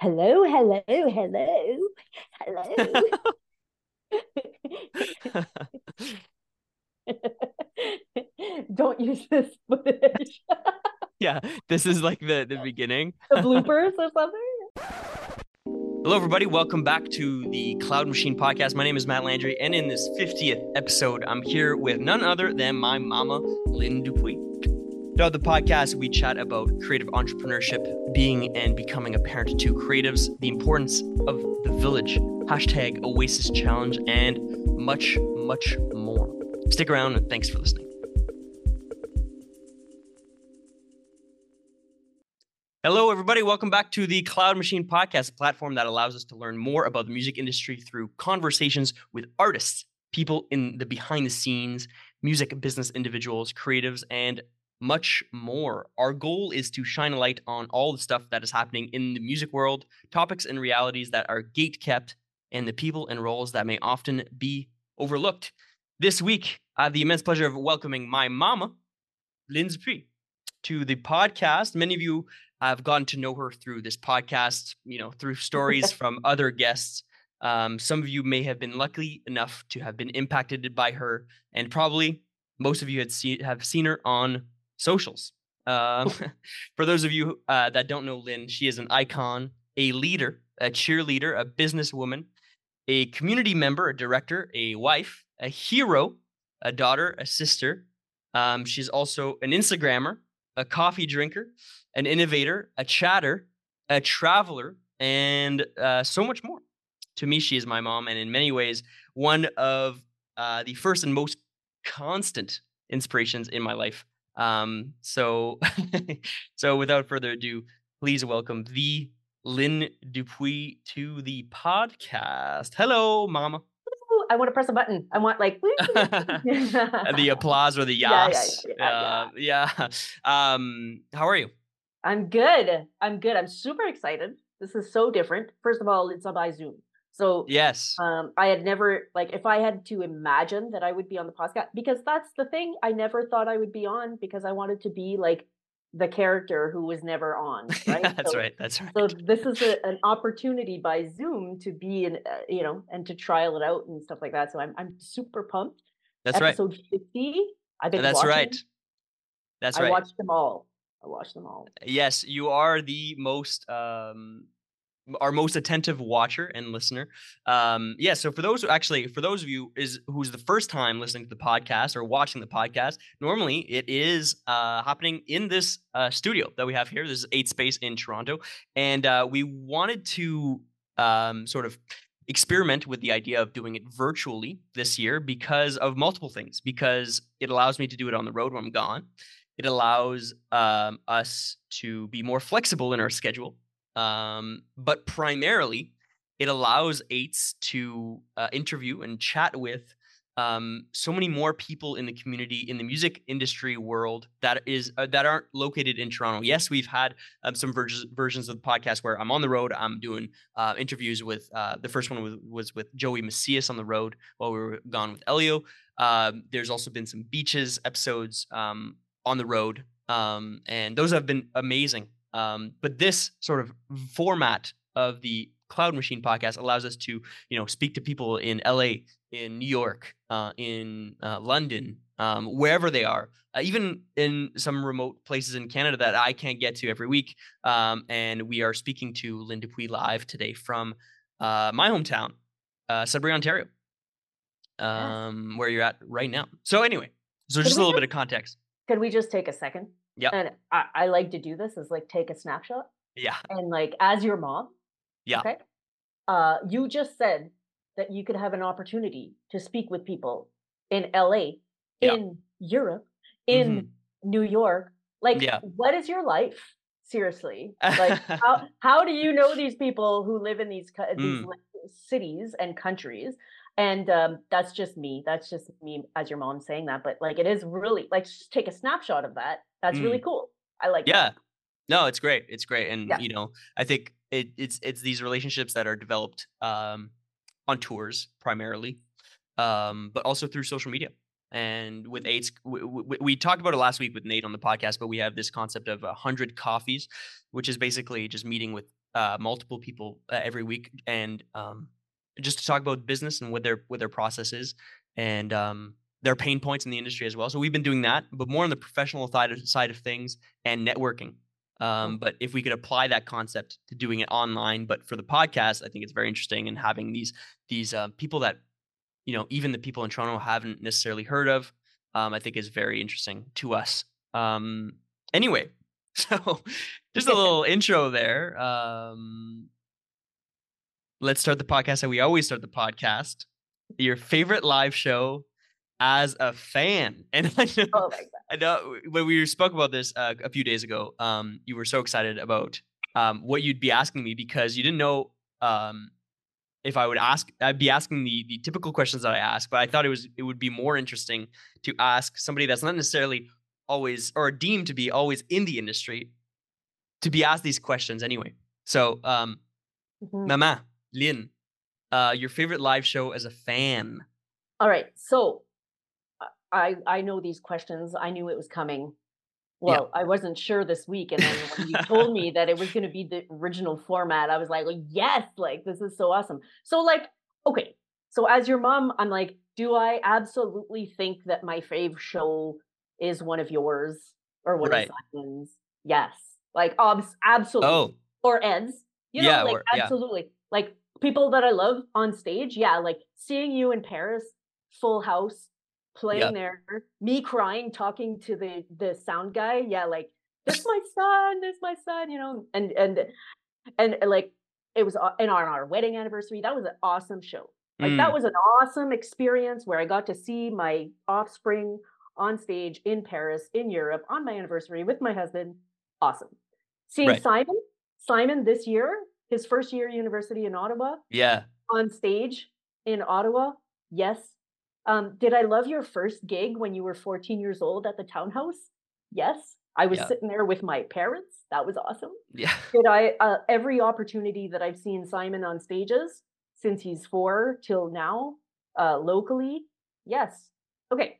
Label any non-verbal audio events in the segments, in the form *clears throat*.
Hello, hello, hello, hello. *laughs* Don't use this footage. *laughs* yeah, this is like the the beginning. the bloopers or something. Hello, everybody. Welcome back to the Cloud Machine Podcast. My name is Mat Landry, and in this 50th episode, I'm here with none other than my mama, Lynne Dupuis. Throughout the podcast, we chat about creative entrepreneurship, being and becoming a parent to creatives, the importance of the village, hashtag Oasis Challenge, and much, much more. Stick around and thanks for listening. Hello, everybody. Welcome back to the Cloud Machine Podcast, a platform that allows us to learn more about the music industry through conversations with artists, people in the behind the scenes, music business individuals, creatives, and much more. Our goal is to shine a light on all the stuff that is happening in the music world, topics and realities that are gate kept, and the people and roles that may often be overlooked. This week, I have the immense pleasure of welcoming my mama, Lynne Dupuis, to the podcast. Many of you have gotten to know her through this podcast, you know, through stories *laughs* from other guests. Um, some of you may have been lucky enough to have been impacted by her, and probably most of you had see, have seen her on socials. Um, *laughs* for those of you uh, that don't know Lynne, she is an icon, a leader, a cheerleader, a businesswoman, a community member, a director, a wife, a hero, a daughter, a sister. Um, she's also an Instagrammer, a coffee drinker, an innovator, a chatter, a traveler, and uh, so much more. To me, she is my mom, and in many ways, one of uh, the first and most constant inspirations in my life. Um, so, *laughs* so without further ado, please welcome the Lynne Dupuis to the podcast. Hello, Mama. I want to press a button. I want like *laughs* the *laughs* applause or the yas. Yeah, yeah, yeah, uh, yeah. Um, how are you? I'm good. I'm good. I'm super excited. This is so different. First of all, it's by Zoom. So yes, um, I had never like if I had to imagine that I would be on the podcast because that's the thing I never thought I would be on because I wanted to be like the character who was never on. *laughs* Right. that's so, right. That's right. So this is a, an opportunity by Zoom to be in, uh, you know, and to trial it out and stuff like that. So I'm I'm super pumped. That's right Episode right. 50. I've been. That's watching. right. That's right. I watched them all. I watched them all. Yes, you are the most um our most attentive watcher and listener. Um, yeah. So for those actually, for those of you is who's the first time listening to the podcast or watching the podcast, normally it is uh, happening in this uh, studio that we have here. This is Eightspace in Toronto, and uh, we wanted to um, sort of experiment with the idea of doing it virtually this year because of multiple things. Because it allows me to do it on the road when I'm gone. It allows um, us to be more flexible in our schedule um, but primarily, it allows eights to uh, interview and chat with um, so many more people in the community in the music industry world that is uh, that aren't located in Toronto. Yes, we've had um, some ver- versions of the podcast where I'm on the road. I'm doing uh, interviews with uh, the first one was, was, with Joey Macias on the road while we were gone with Elio. Um, there's also been some beaches episodes um, on the road, um, and those have been amazing. Um, but this sort of format of the Cloud Machine podcast allows us to, you know, speak to people in LA, in New York, uh, in uh, London, um, wherever they are, uh, even in some remote places in Canada that I can't get to every week. Um, and we are speaking to Lynne Dupuis live today from uh, my hometown, uh, Sudbury, Ontario, um, where you're at right now. So anyway, so just a little bit of context. Could we just take a second? Yeah. And I, I like to do this is like take a snapshot. Yeah. And like as your mom. Yeah. Okay. Uh, you just said that you could have an opportunity to speak with people in LA, Yeah. in Europe, in Mhm. New York. Like, Yeah. what is your life? Seriously, like how *laughs* how do you know these people who live in these these Mm. cities and countries? And um, that's just me. That's just me as your mom saying that. But like, it is really like just take a snapshot of that. That's really cool. I like. that. yeah no it's great it's great and Yeah. you know i think it, it's it's these relationships that are developed um on tours primarily um but also through social media and with eights we, we, we talked about it last week with nate on the podcast but we have this concept of a hundred coffees which is basically just meeting with uh, multiple people uh, every week, and um, just to talk about business and what their what their process is, and um, their pain points in the industry as well. So we've been doing that, but more on the professional side of, side of things and networking. Um, but if we could apply that concept to doing it online, but for the podcast, I think it's very interesting and having these these uh, people that you know even the people in Toronto haven't necessarily heard of. Um, I think is very interesting to us. Um, anyway, *laughs* so just a *laughs* little intro there. Um, let's start the podcast how we always start the podcast. Your favorite live show as a fan. *laughs* And I know, oh I know when we spoke about this uh, a few days ago, um, you were so excited about um, what you'd be asking me because you didn't know um, if I would ask. I'd be asking the the typical questions that I ask, but I thought it was it would be more interesting to ask somebody that's not necessarily always or deemed to be always in the industry to be asked these questions anyway. So, um, mm-hmm. Mama Lynne, uh, your favorite live show as a fan. All right, so I I know these questions. I knew it was coming. Well, yeah. I wasn't sure this week, and then when you told me that it was going to be the original format, I was like, "Yes! Like this is so awesome." So, like, okay, so as your mom, I'm like, do I absolutely think that my fave show is one of yours or one right. of Simon's? Yes, like obs- absolutely, oh. or Ed's. You know, yeah, like or, absolutely, yeah. like people that I love on stage. Yeah, like seeing you in Paris, Full House playing yeah. there, me crying, talking to the the sound guy. Yeah, like this my son, this my son, you know, and and and like it was and on our wedding anniversary. That was an awesome show. Like mm. that was an awesome experience where I got to see my offspring on stage in Paris, in Europe, on my anniversary with my husband. Awesome. Seeing right. Simon, Simon this year, his first year university in Ottawa. Yeah. On stage in Ottawa. Yes, um, did I love your first gig when you were 14 years old at the townhouse? Yes. I was yeah. sitting there with my parents. That was awesome. Yeah. *laughs* Did I uh, every opportunity that I've seen Simon on stages since he's four till now, uh, locally? Yes. Okay.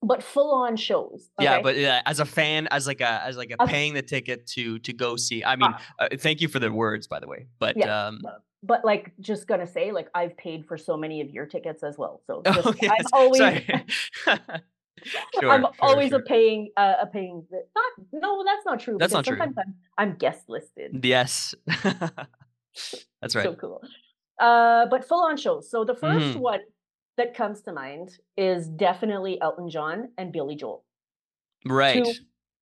But full on shows. Okay? Yeah, but yeah, as a fan, as like a as like a paying the ticket to to go see. I mean, uh, uh, thank you for the words, by the way. But yeah, um, but like just gonna say like i've paid for so many of your tickets as well so *laughs* just, oh, yes. i'm always sure, *laughs* i'm sure, always sure. a paying uh, a paying not no that's not true that's not true I'm, I'm guest listed yes *laughs* that's right so cool uh but full on shows so the 1st mm-hmm. one that comes to mind is definitely elton john and billy joel right two,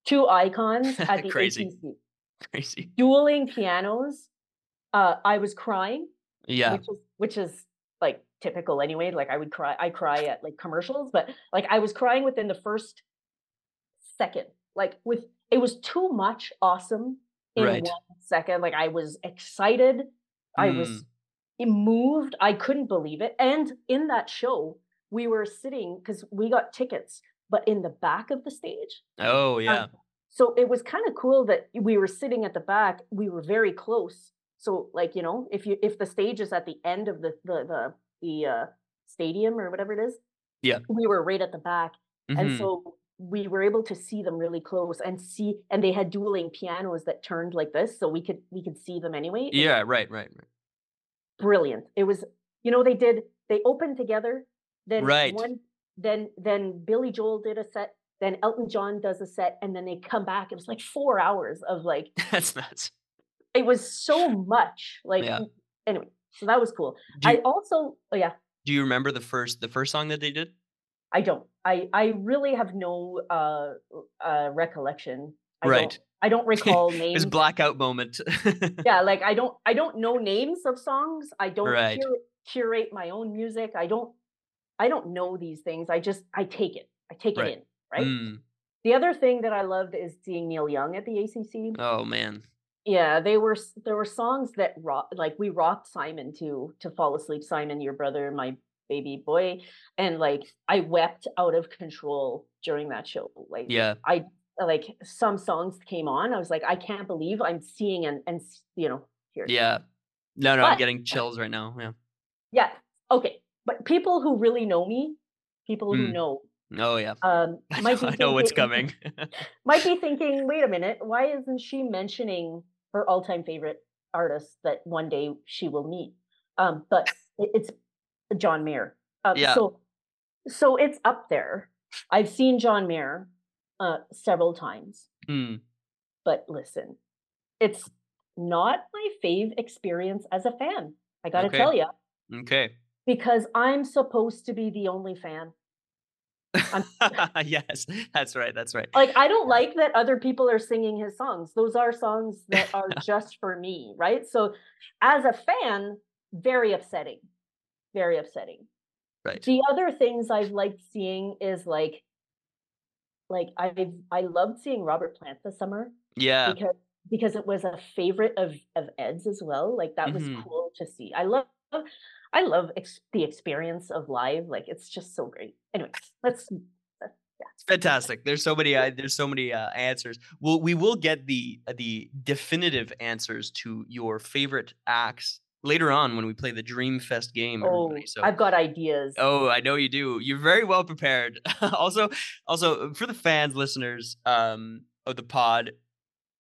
two icons *laughs* at the crazy ACC. crazy dueling pianos uh, I was crying. Yeah. Which is, which is like typical anyway. Like I would cry, I cry at like commercials, but like I was crying within the first second. Like with it was too much awesome in right. one second. Like I was excited. Mm. I was hmm. moved. I couldn't believe it. And in that show, we were sitting because we got tickets, but in the back of the stage. Oh yeah. Um, so it was kind of cool that we were sitting at the back. We were very close so like, you know, if you if the stage is at the end of the the the, the uh stadium or whatever it is, yeah. We were right at the back. Mm-hmm. And so we were able to see them really close and see and they had dueling pianos that turned like this so we could we could see them anyway. Yeah, right, right, right. Brilliant. It was you know they did they opened together then right. one then then Billy Joel did a set then Elton John does a set and then they come back. It was like 4 hours of like *laughs* That's nuts. It was so much like yeah. anyway so that was cool. You, i also oh yeah. Do you remember the first the first song that they did? I don't. I i really have no uh uh recollection. I right. don't, i don't *laughs* recall names. it's blackout moment. *laughs* Yeah like i don't i don't know names of songs. I don't right. curate, curate my own music. I don't i don't know these things. I just i take it. I take right. it in right? Mm. the other thing that i loved is seeing neil young at the acc oh man. Yeah they were there were songs that rock like we rocked simon to to fall asleep simon your brother my baby boy and like i wept out of control during that show. Like yeah. I like some songs came on i was like i can't believe i'm seeing and and you know here yeah no no but, i'm getting chills right now yeah yeah okay but people who really know me people who mm. know Oh yeah. Um, *laughs* I know, I know what's coming. *laughs* might be *laughs* thinking, wait a minute, why isn't she mentioning her all-time favorite artist that one day she will meet. Um, but it's John Mayer. Uh, Yeah. So, so it's up there. I've seen John Mayer uh, several times, Hmm. but listen, it's not my fave experience as a fan. I got to Okay. tell you, Okay. because I'm supposed to be the only fan. *laughs* yes, that's right. That's right. Like, I don't like that other people are singing his songs. Those are songs that are *laughs* just for me, right? So, as a fan, very upsetting. Very upsetting. Right. The other things I've liked seeing is like, like I've I loved seeing Robert Plant this summer Yeah. because because it was a favorite of of Ed's as well. Like that was Mhm. cool to see. I love I love ex- the experience of live. Like it's just so great. Anyway, let's It's fantastic. There's so many. Uh, there's so many uh, answers. Well, we will get the the definitive answers to your favorite acts later on when we play the Dreamfest game. oh, So. I've got ideas. Oh, I know you do. You're very well prepared. *laughs* also, also for the fans, listeners um, of the pod,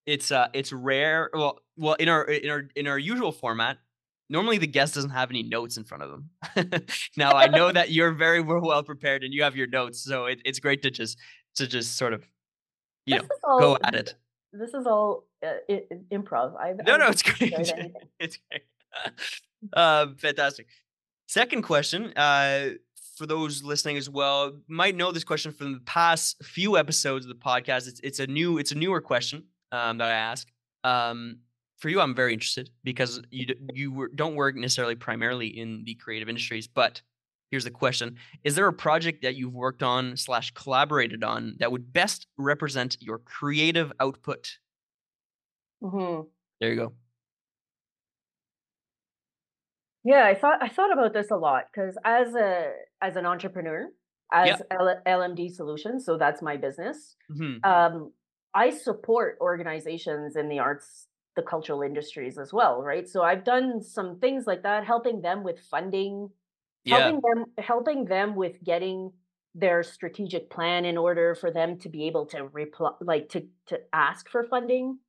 it's uh, it's rare. Well, well, in our in our in our usual format, normally the guest doesn't have any notes in front of them. *laughs* now I know that you're very well prepared and you have your notes, so it, it's great to just to just sort of you know This is all, go at it. This is all uh, improv. I've, No, I've no, it's great. *laughs* it's great. Um, *laughs* fantastic. Second question, uh, for those listening as well, might know this question from the past few episodes of the podcast. It's it's a new it's a newer question um, that I ask. Um, for you, I'm very interested because you you don't work necessarily primarily in the creative industries, but here's the question: Is there a project that you've worked on slash collaborated on that would best represent your creative output? Mhm. There you go. Yeah, I thought I thought about this a lot because as a as an entrepreneur, as Yeah. L- LMD Solutions, so that's my business. Mhm. Um, I support organizations in the arts, the cultural industries as well, right? So I've done some things like that, helping them with funding, Yeah. helping them helping them with getting their strategic plan in order for them to be able to reply like to to ask for funding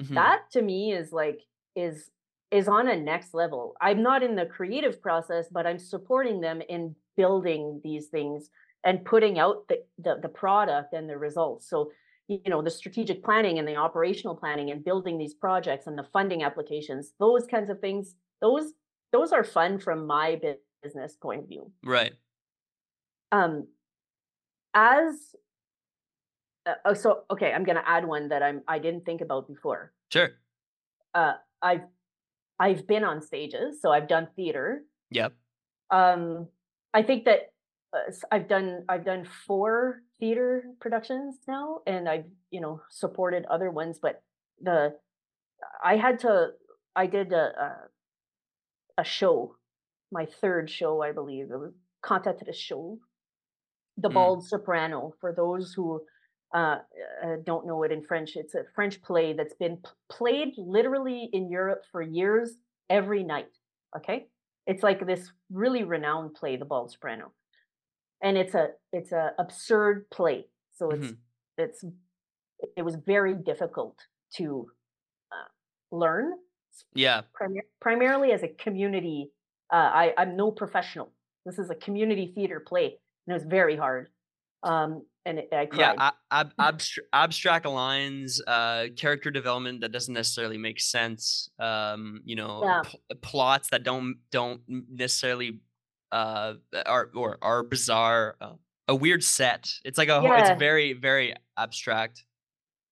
Mhm. that to me is like is is on a next level i'm not in the creative process but i'm supporting them in building these things and putting out the the, the product and the results so you know the strategic planning and the operational planning and building these projects and the funding applications those kinds of things those those are fun from my business point of view Right. um as uh, oh, so okay i'm going to add one that i'm i didn't think about before Sure. uh i've i've been on stages so i've done theater Yep. um i think that uh, i've done i've done four theater productions now and i've you know supported other ones but the i had to i did a a, a show my third show i believe it was a show the Mm. bald soprano for those who uh, uh, don't know it in french it's a french play that's been p- played literally in europe for years every night okay it's like this really renowned play the bald soprano and it's a it's a absurd play so it's Mhm. it's it was very difficult to uh, learn Yeah. primar- primarily as a community uh, I, i'm no professional this is a community theater play and it was very hard um and it, i cried Yeah. Ab- *laughs* abstra- abstract lines, uh, character development that doesn't necessarily make sense. Um, you know, Yeah. pl- plots that don't don't necessarily uh are or are bizarre. Uh, a weird set. It's like a. whole Yeah. It's very very abstract.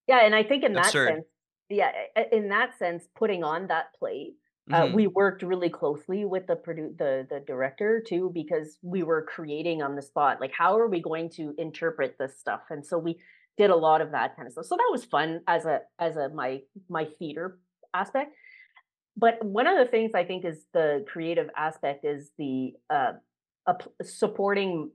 yeah and i think in that sense yeah in that sense putting on that play uh, Mhm. we worked really closely with the produ- the the director too because we were creating on the spot like how are we going to interpret this stuff and so we did a lot of that kind of stuff so that was fun as a as a my my theater aspect but one of the things i think is the creative aspect is the uh ap- supporting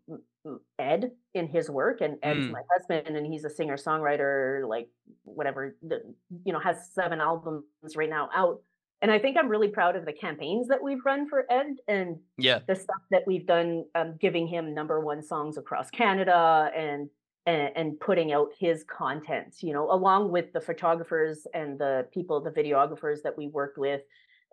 ed in his work and ed's Mm. my husband and he's a singer songwriter like whatever the, you know has seven albums right now out and I think I'm really proud of the campaigns that we've run for Ed and Yeah. the stuff that we've done, um, giving him number one songs across Canada and and, and putting out his content, you know, along with the photographers and the people, the videographers that we worked with,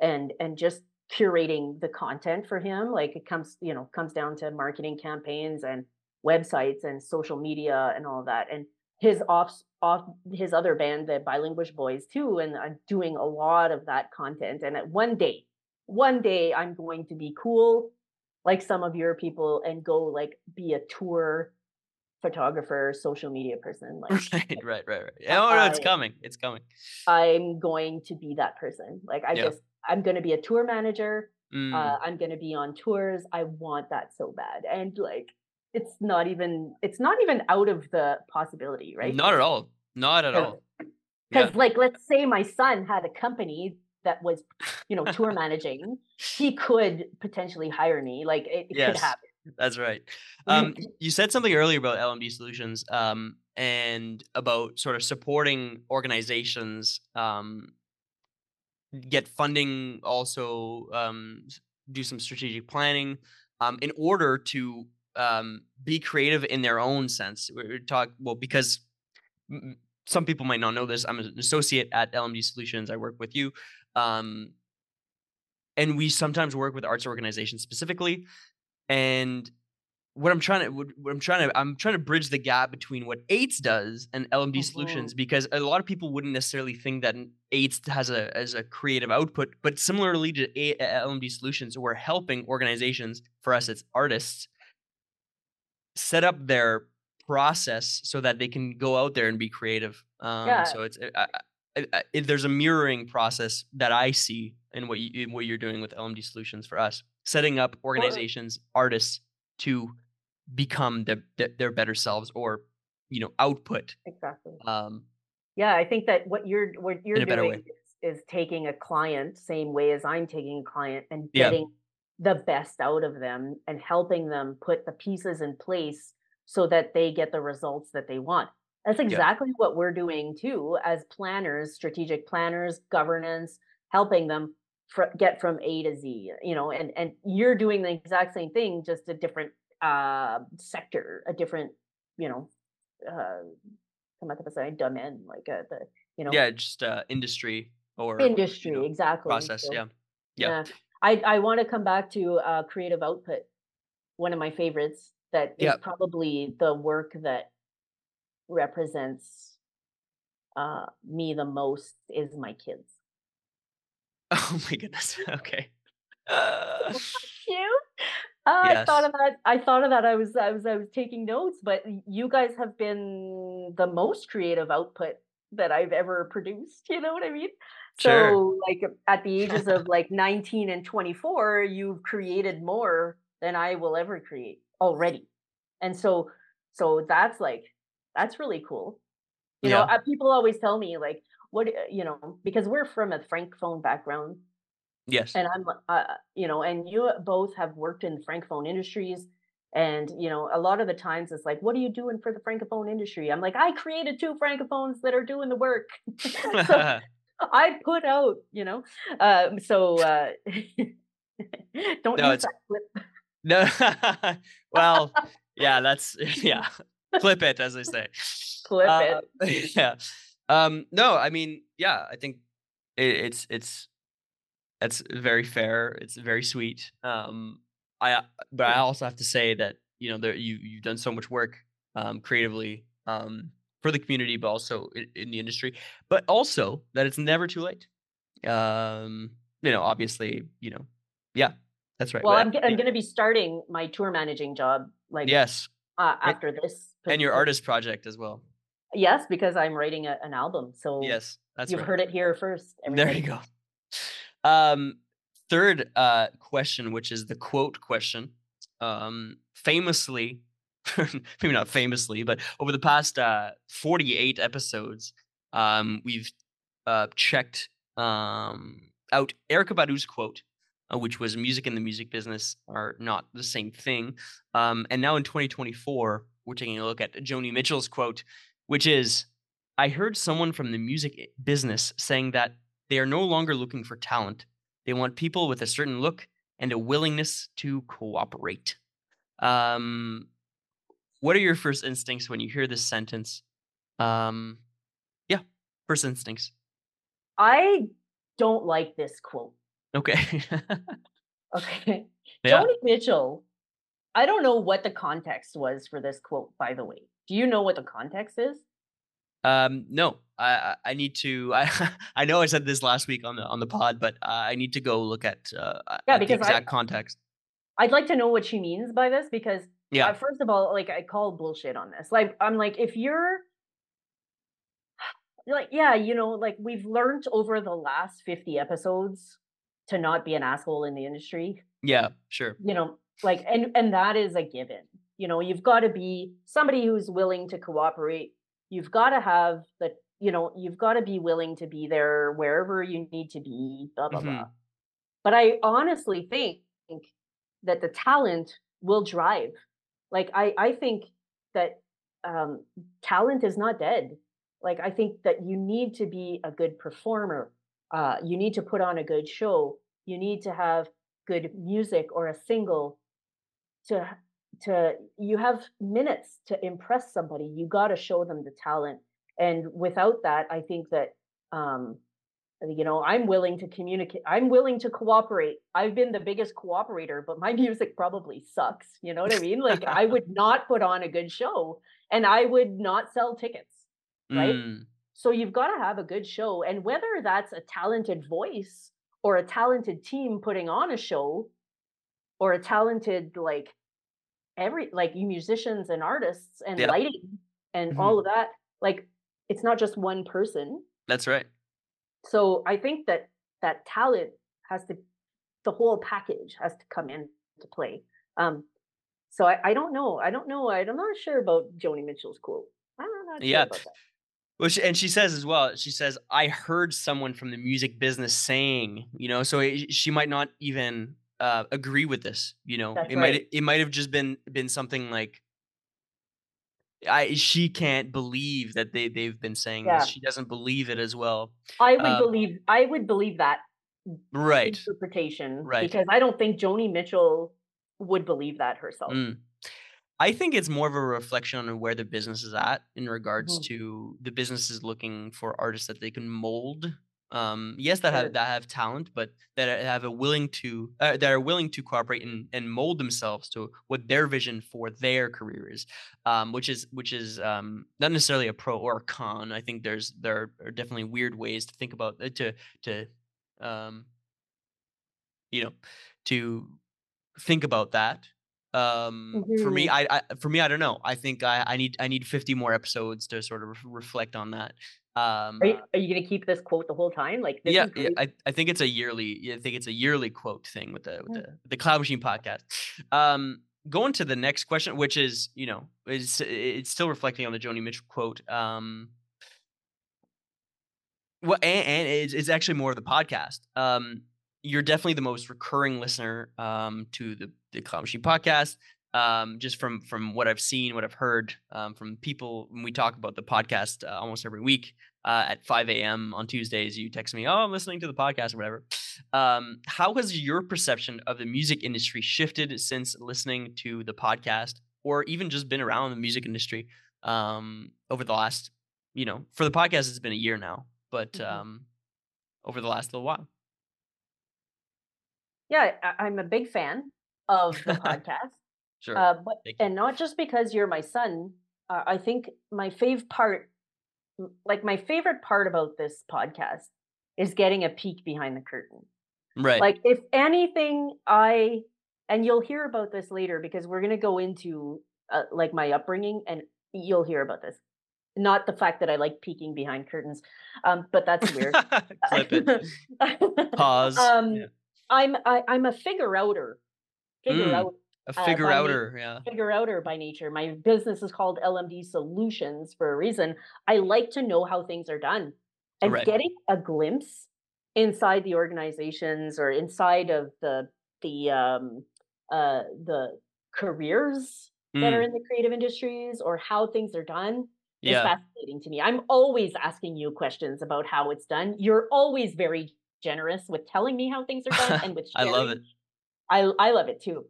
and and just curating the content for him. Like it comes, you know, comes down to marketing campaigns and websites and social media and all that. And his off off his other band, the Bilingual Boys, too, and I'm doing a lot of that content. And one day, one day I'm going to be cool like some of your people and go like be a tour photographer, social media person. Like *laughs* right, right, right, right. Oh no, it's coming. It's coming. I'm going to be that person. Like I yeah. just I'm gonna be a tour manager. Mm. Uh, I'm gonna be on tours. I want that so bad. And like it's not even it's not even out of the possibility, right? Not at all. Not at all. Because yeah. like let's say my son had a company that was, you know, tour managing, he could potentially hire me. Like it, it yes. could happen. That's right. Um, you said something earlier about LMD Solutions um, and about sort of supporting organizations um, get funding, also um, do some strategic planning um, in order to um, be creative in their own sense. We talk well because some people might not know this. I'm an associate at LMD Solutions. I work with you. Um, and we sometimes work with arts organizations specifically and what I'm trying to what I'm trying to I'm trying to bridge the gap between what Eights does and LMD mm-hmm. Solutions because a lot of people wouldn't necessarily think that Eights has a as a creative output, but similarly to a- LMD Solutions, we're helping organizations for us it's artists set up their process so that they can go out there and be creative. Um, yeah. So it's I, I, I, there's a mirroring process that I see in what you in what you're doing with LMD Solutions for us setting up organizations, or, artists to become the, the, their better selves or you know output exactly um yeah i think that what you're what you're doing is, is, taking a client same way as i'm taking a client and getting. The best out of them and helping them put the pieces in place so that they get the results that they want that's exactly yeah. what we're doing too as planners strategic planners governance helping them fr- get from A to Z, you know, and and you're doing the exact same thing, just a different uh, sector, a different, you know, uh, come up say domain, like uh, the, you know, yeah, just uh, industry or industry, you know, exactly process, so, yeah. yeah, yeah. I I want to come back to uh, creative output, one of my favorites. That is probably the work that represents uh, me the most is my kids. *laughs* Oh my goodness. *laughs* Okay. Uh, you? Uh, yes. I thought of that. I thought of that. I was, I was, I was taking notes. But you guys have been the most creative output that I've ever produced. You know what I mean? Sure. So, like at the ages of like 19 and 24, you've created more than I will ever create already. And so, so that's like, that's really cool. You yeah. know, uh, people always tell me like, what uh, you know because we're from a francophone background yes and i'm uh, you know and you both have worked in francophone industries and you know a lot of the times it's like what are you doing for the francophone industry i'm like i created two francophones that are doing the work *laughs* so *laughs* *laughs* i put out you know uh, so uh, *laughs* don't no, use that clip no *laughs* well *laughs* yeah that's yeah clip it as they say clip uh, it yeah um, no, I mean, yeah, I think it, it's it's that's very fair. It's very sweet. Um, I but I also have to say that you know there you you've done so much work um, creatively um, for the community, but also in, in, the industry. But also that it's never too late. Um, you know, obviously, you know, yeah, that's right. Well, I'm I'm going to be starting my tour managing job like yes uh, after and, this and your artist project as well. Yes, because I'm writing a, an album. So yes, that's you've right. heard it here first. Everybody. There you go. Um, third uh, question, which is the quote question. Um, famously, *laughs* maybe not famously, but over the past uh, 48 episodes, um, we've uh, checked um, out Erykah Badu's quote, uh, which was "Music and the music business are not the same thing." Um, and now in 2024, we're taking a look at Joni Mitchell's quote, which is I heard someone from the music business saying that they are no longer looking for talent. They want people with a certain look and a willingness to cooperate. Um, what are your first instincts when you hear this sentence? Um, yeah, first instincts. I don't like this quote. Okay. Okay. *laughs* yeah. Joni Mitchell, I don't know what the context was for this quote, by the way. Do you know what the context is? Um, no, I I I need to. *laughs* I I know I said this last week on the on the pod, but I need to go look at uh, Yeah, at the because I exact context. I'd like to know what she means by this because Yeah. uh, first of all, like I call bullshit on this. Like I'm like if you're like yeah, you know, like we've learned over the last 50 episodes to not be an asshole in the industry. Yeah. Sure. You know, like and and that is a given. You know, you've got to be somebody who's willing to cooperate. You've got to have the you know, you've got to be willing to be there wherever you need to be, blah blah hmm blah. But I honestly think that the talent will drive. Like I I think that um talent is not dead. Like I think that you need to be a good performer. Uh you need to put on a good show. You need to have good music or a single to to you have minutes to impress somebody. You got to show them the talent. And without that, I think that um you know i'm willing to communicate i'm willing to cooperate. I've been the biggest cooperator but my *laughs* music probably sucks you know what i mean? Like i would *laughs* not put on a good show and i would not sell tickets right? Mm, so you've got to have a good show and whether that's a talented voice or a talented team putting on a show or a talented like every like musicians and artists and yeah. lighting and hmm all of that like it's not just one person. That's right. So I think that that talent has to, the whole package has to come into play. Um, so I, I don't know. I don't know. I- I'm not sure about Joni Mitchell's quote. I'm not sure Yeah. about that. Well, she, and she says as well. She says, "I heard someone from the music business saying, you know, so it, she might not even uh, agree with this. You know, That's it right. might it might have just been been something like." I she can't believe that they they've been saying this. She doesn't believe it as well. I would Um, believe, I would believe that right, interpretation right. because I don't think Joni Mitchell would believe that herself. Mm. I think it's more of a reflection on where the business is at in regards Mhm. to the business is looking for artists that they can mold. Um, yes, that have that have talent, but that are- have a willing to uh, that are willing to cooperate and, and mold themselves to what their vision for their career is, um, which is which is um, not necessarily a pro or a con. I think there's there are definitely weird ways to think about to to um, you know to think about that um for me Mhm. I, I for me i don't know i think i i need i need 50 more episodes to sort of re- reflect on that um Are you, are you going to keep this quote the whole time? Like, this yeah, yeah. I, I think it's a yearly i think it's a yearly quote thing with the with Mm. the, the cloud machine podcast um going to the next question which is you know is it's still reflecting on the joni mitchell quote um well, and, and it's, it's actually more of the podcast. Um, you're definitely the most recurring listener um, to the the Cloud Machine podcast. Um, just from from what I've seen, what I've heard um, from people when we talk about the podcast uh, almost every week uh, at 5 a.m. on Tuesdays, you text me, "Oh, I'm listening to the podcast" or whatever. Um, how has your perception of the music industry shifted since listening to the podcast, or even just been around the music industry um, over the last, you know, for the podcast, it's been a year now, but Mhm. um, over the last little while. Yeah, I, I'm a big fan of the *laughs* podcast. Sure. Uh, but and not just because you're my son. Uh, I think my fave part, like my favorite part about this podcast, is getting a peek behind the curtain. Right. Like, if anything, I and you'll hear about this later because we're gonna go into uh, like my upbringing, and you'll hear about this. Not the fact that I like peeking behind curtains, um, but that's weird. *laughs* Clip it. *laughs* Pause. um, Yeah. I'm I, I'm a figure outer. Figure Mm. out A uh, figure na- outer. Yeah. figure outer by nature. My business is called LMD Solutions for a reason. I like to know how things are done. And Right. getting a glimpse inside the organizations or inside of the the um uh the careers that are Mm. in the creative industries or how things are done is fascinating to me. I'm always asking you questions about how it's done. You're always very generous with telling me how things are done *laughs* and with sharing. I love it. I I love it too.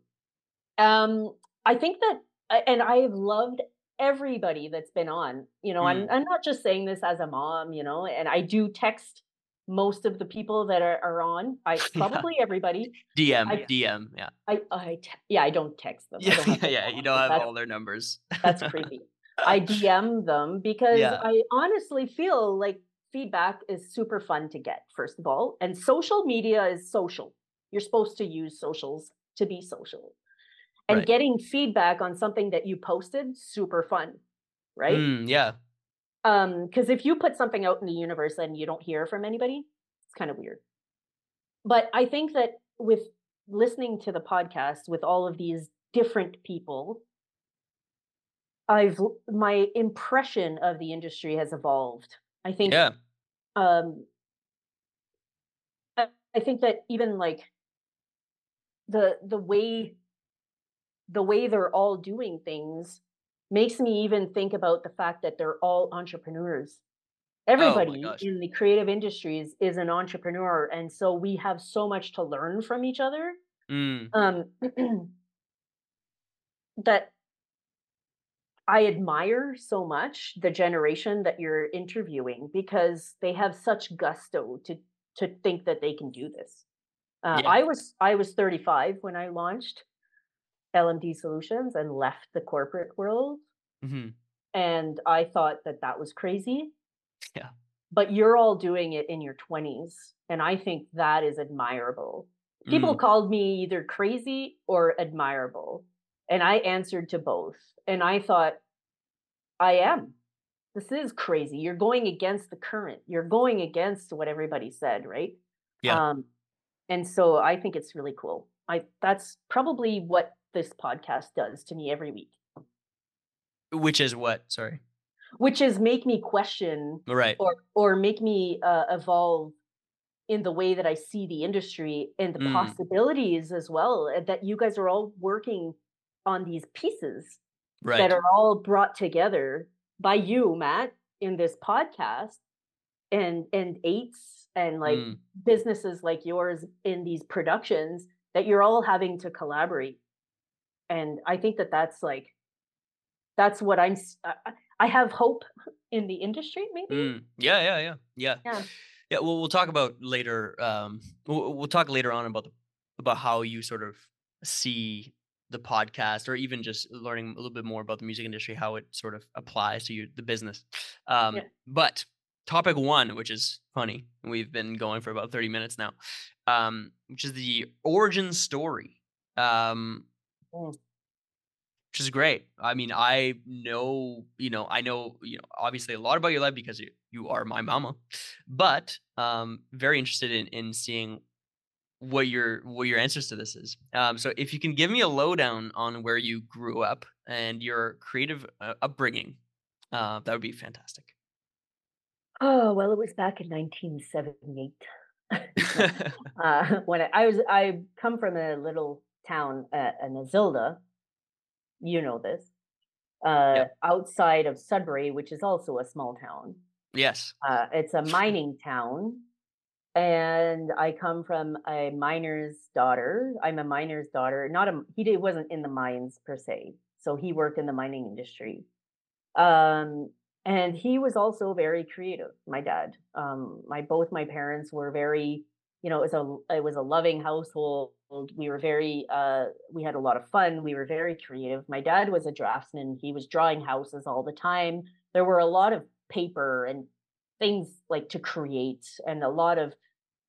Um, I think that and I've loved everybody that's been on. You know, I'm Mm. I'm not just saying this as a mom, you know, and I do text most of the people that are, are on. I *laughs* Yeah. probably everybody. DM, I DM, yeah. I I te- yeah, I don't text them. *laughs* Yeah, yeah, yeah, you don't have all their numbers. that's creepy. I DM them because Yeah. I honestly feel like feedback is super fun to get, first of all. And social media is social. You're supposed to use socials to be social. And Right. getting feedback on something that you posted, super fun, right? Mm, yeah. Um, because if you put something out in the universe and you don't hear from anybody, it's kind of weird. But I think that with listening to the podcast with all of these different people, I've my impression of the industry has evolved. I think Yeah. um I, I think that even like the the way the way they're all doing things makes me even think about the fact that they're all entrepreneurs. Oh Everybody gosh. in the creative industries is an entrepreneur, and so we have so much to learn from each other. Mm, Um, *clears throat* that I admire so much the generation that you're interviewing because they have such gusto to to think that they can do this. Uh, yeah. I was I was 35 when I launched LMD Solutions and left the corporate world, hmm and I thought that that was crazy. Yeah. But you're all doing it in your 20s, and I think that is admirable. People Mm, called me either crazy or admirable, and I answered to both. And I thought, I am. This is crazy. You're going against the current. You're going against what everybody said, right? yeah. Um, and so I think it's really cool. I that's probably what this podcast does to me every week, Which is what? Sorry. which is make me question Right. or or make me uh, evolve in the way that I see the industry and the Mm, possibilities as well. That you guys are all working on these pieces that are all brought together by you, Mat, in this podcast, and and eights and like Mm, businesses like yours in these productions that you're all having to collaborate. And I think that that's like that's what I'm. I have hope *laughs* in the industry, maybe. mm. Yeah, yeah, yeah, yeah. Yeah. Yeah, well, we'll talk about later. Um, we'll, we'll talk later on about the about how you sort of see the podcast, or even just learning a little bit more about the music industry, how it sort of applies to you, the business. Um, Yeah. but topic one, which is funny, we've been going for about thirty minutes now, um, which is the origin story. Um, Mm. which is great. I mean, I know, you know, I know, you know, obviously a lot about your life because you you are my mama, but um, very interested in in seeing what your what your answers to this is. Um, so if you can give me a lowdown on where you grew up and your creative uh, upbringing, uh, that would be fantastic. Oh well, it was back in 1978. *laughs* *laughs* uh, when I, I was, I come from a little town, uh, in Azilda. You know this. Uh, yeah. outside of Sudbury, which is also a small town. Yes. Uh, it's a *laughs* mining town, and I come from a miner's daughter. I'm a miner's daughter. Not a he did, wasn't in the mines per se, so he worked in the mining industry. Um, and he was also very creative. My dad, um, my both my parents were very, you know, it was a it was a loving household. We were very, uh, we had a lot of fun. We were very creative. My dad was a draftsman. He was drawing houses all the time. There were a lot of paper and things like to create and a lot of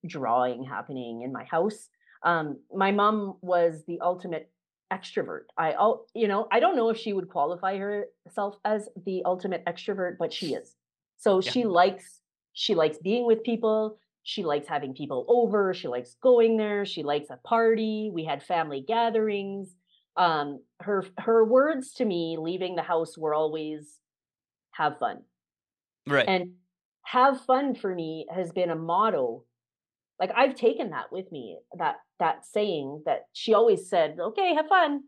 drawing happening in my house. Um, my mom was the ultimate extrovert. I, al- you know, I don't know if she would qualify herself as the ultimate extrovert, but she is. So Yeah. she likes she likes being with people. She likes having people over. She likes going there. She likes a party. We had family gatherings. Um, her her words to me leaving the house were always have fun. Right. And have fun for me has been a motto. Like I've taken that with me, that that saying that she always said, okay, have fun.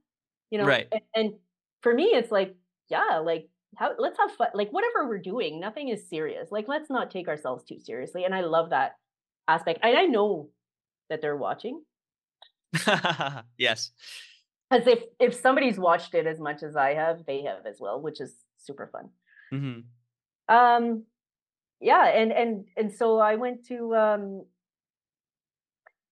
You know, Right. and, and for me, it's like, yeah, like how let's have fun. Like whatever we're doing, nothing is serious. Like let's not take ourselves too seriously. And I love that aspect. And I know that they're watching. *laughs* yes. As if if somebody's watched it as much as I have, they have as well, which is super fun. hmm Um, yeah, and and and so I went to um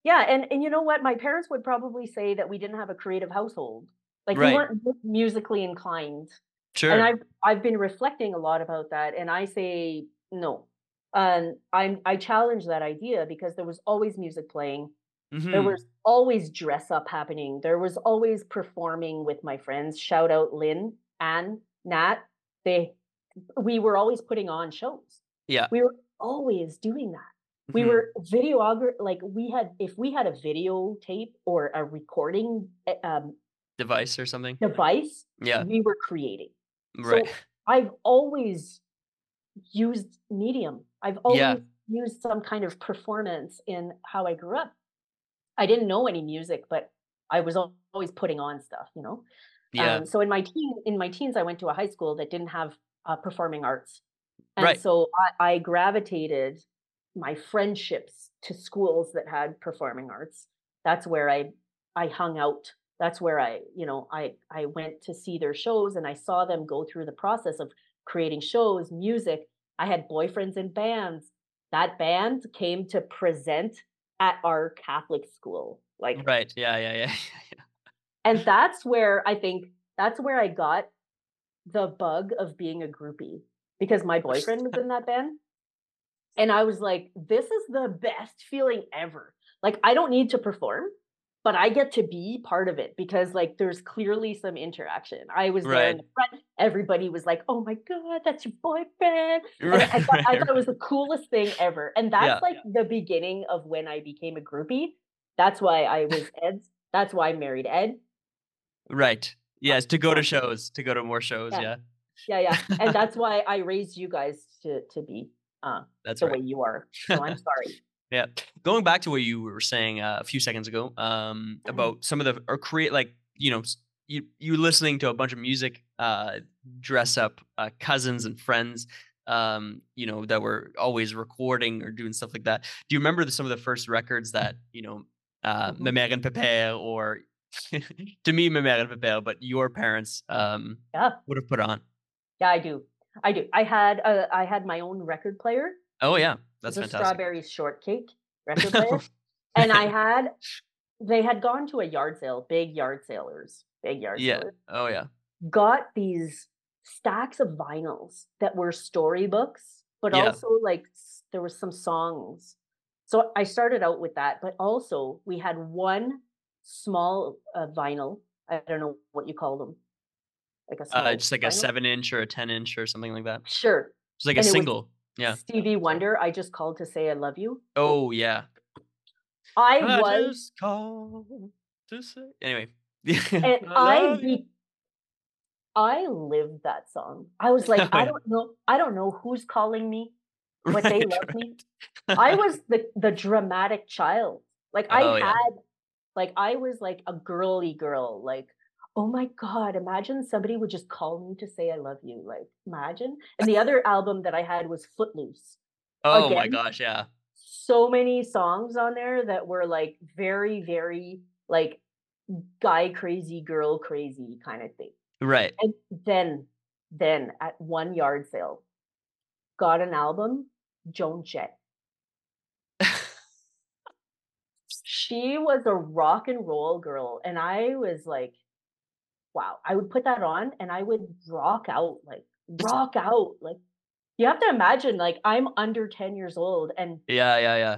yeah, and and you know what? My parents would probably say that we didn't have a creative household. Like we weren't musically inclined. sure And I've I've been reflecting a lot about that and I say no. And I'm I challenge that idea because there was always music playing. There hmm was always dress up happening. There was always performing with my friends. Shout out Lynn, Anne, Nat. They we were always putting on shows. Yeah. We were always doing that. We hmm were videographer like we had if we had a videotape or a recording eh, um, Device or something. device, Yeah. we were creating. Right. So I've always used medium. I've Yeah. always used some kind of performance in how I grew up. I didn't know any music, but I was always putting on stuff, you know. Yeah. Um, so in my teen in my teens, I went to a high school that didn't have uh, performing arts, and Right. so I, I gravitated my friendships to schools that had performing arts. That's where I I hung out. That's where I you know I I went to see their shows, and I saw them go through the process of creating shows, music. I had boyfriends in bands. That band came to present at our Catholic school, like Right. Yeah. Yeah. Yeah. *laughs* and that's where I think that's where I got the bug of being a groupie because my boyfriend was in that band. And I was like, this is the best feeling ever. Like, I don't need to perform, but I get to be part of it because, like, there's clearly some interaction. I was there in the front. Everybody was like, oh my God, that's your boyfriend. *laughs* And I Right. thought, I thought it was the coolest thing ever. And Yeah. that's like the beginning of when I became a groupie. That's why I was *laughs* Ed's. That's why I married Ed. Right. Yes. To go to shows. To go to more shows. yeah, Yeah. Yeah, yeah. And *laughs* that's why I raised you guys to to be uh That's the right. way you are. So I'm *laughs* sorry. Yeah. Going back to what you were saying uh, a few seconds ago um, Mhm. about some of the or create like you know you you listening to a bunch of music, uh, dress up uh, cousins and friends, um, you know that were always recording or doing stuff like that. Do you remember the, some of the first records that you know, uh, Mhm. Mère and Pépère or *laughs* to me Mère and Pépère, but your parents um, Yeah, would have put on? Yeah, I do. I do. I had uh, I had my own record player. Oh yeah, that's a fantastic. strawberry shortcake record *laughs* player. And I had they had gone to a yard sale, big yard sailors, big yard yeah. Oh yeah. got these stacks of vinyls that were storybooks, but Yeah. also like there was some songs. So I started out with that, but also we had one small uh, vinyl. I don't know what you call them, like a Uh, just like a seven inch or a ten inch or something like that. Sure. Just like a And was single. Yeah. Stevie Wonder. I just called to say I love you. Oh yeah. I I was, just called to say. Anyway. and *laughs* I I be, I lived that song. I was like, Oh, I yeah. *laughs* don't know, I don't know who's calling me, but they Right, love me. I *laughs* was the the dramatic child. Like I Oh yeah. had like I was like a girly girl. Like, oh my God, imagine somebody would just call me to say I love you. Like, imagine. And the *laughs* other album that I had was Footloose. Oh my gosh, yeah. so many songs on there that were like very, very like guy crazy, girl crazy kind of thing. Right. And then, then at one yard sale, got an album, Joan Jett. *laughs* She was a rock and roll girl, and I was like, wow. I would put that on and I would rock out, like rock out. Like you have to imagine, like I'm under 10 years old and yeah, yeah, yeah.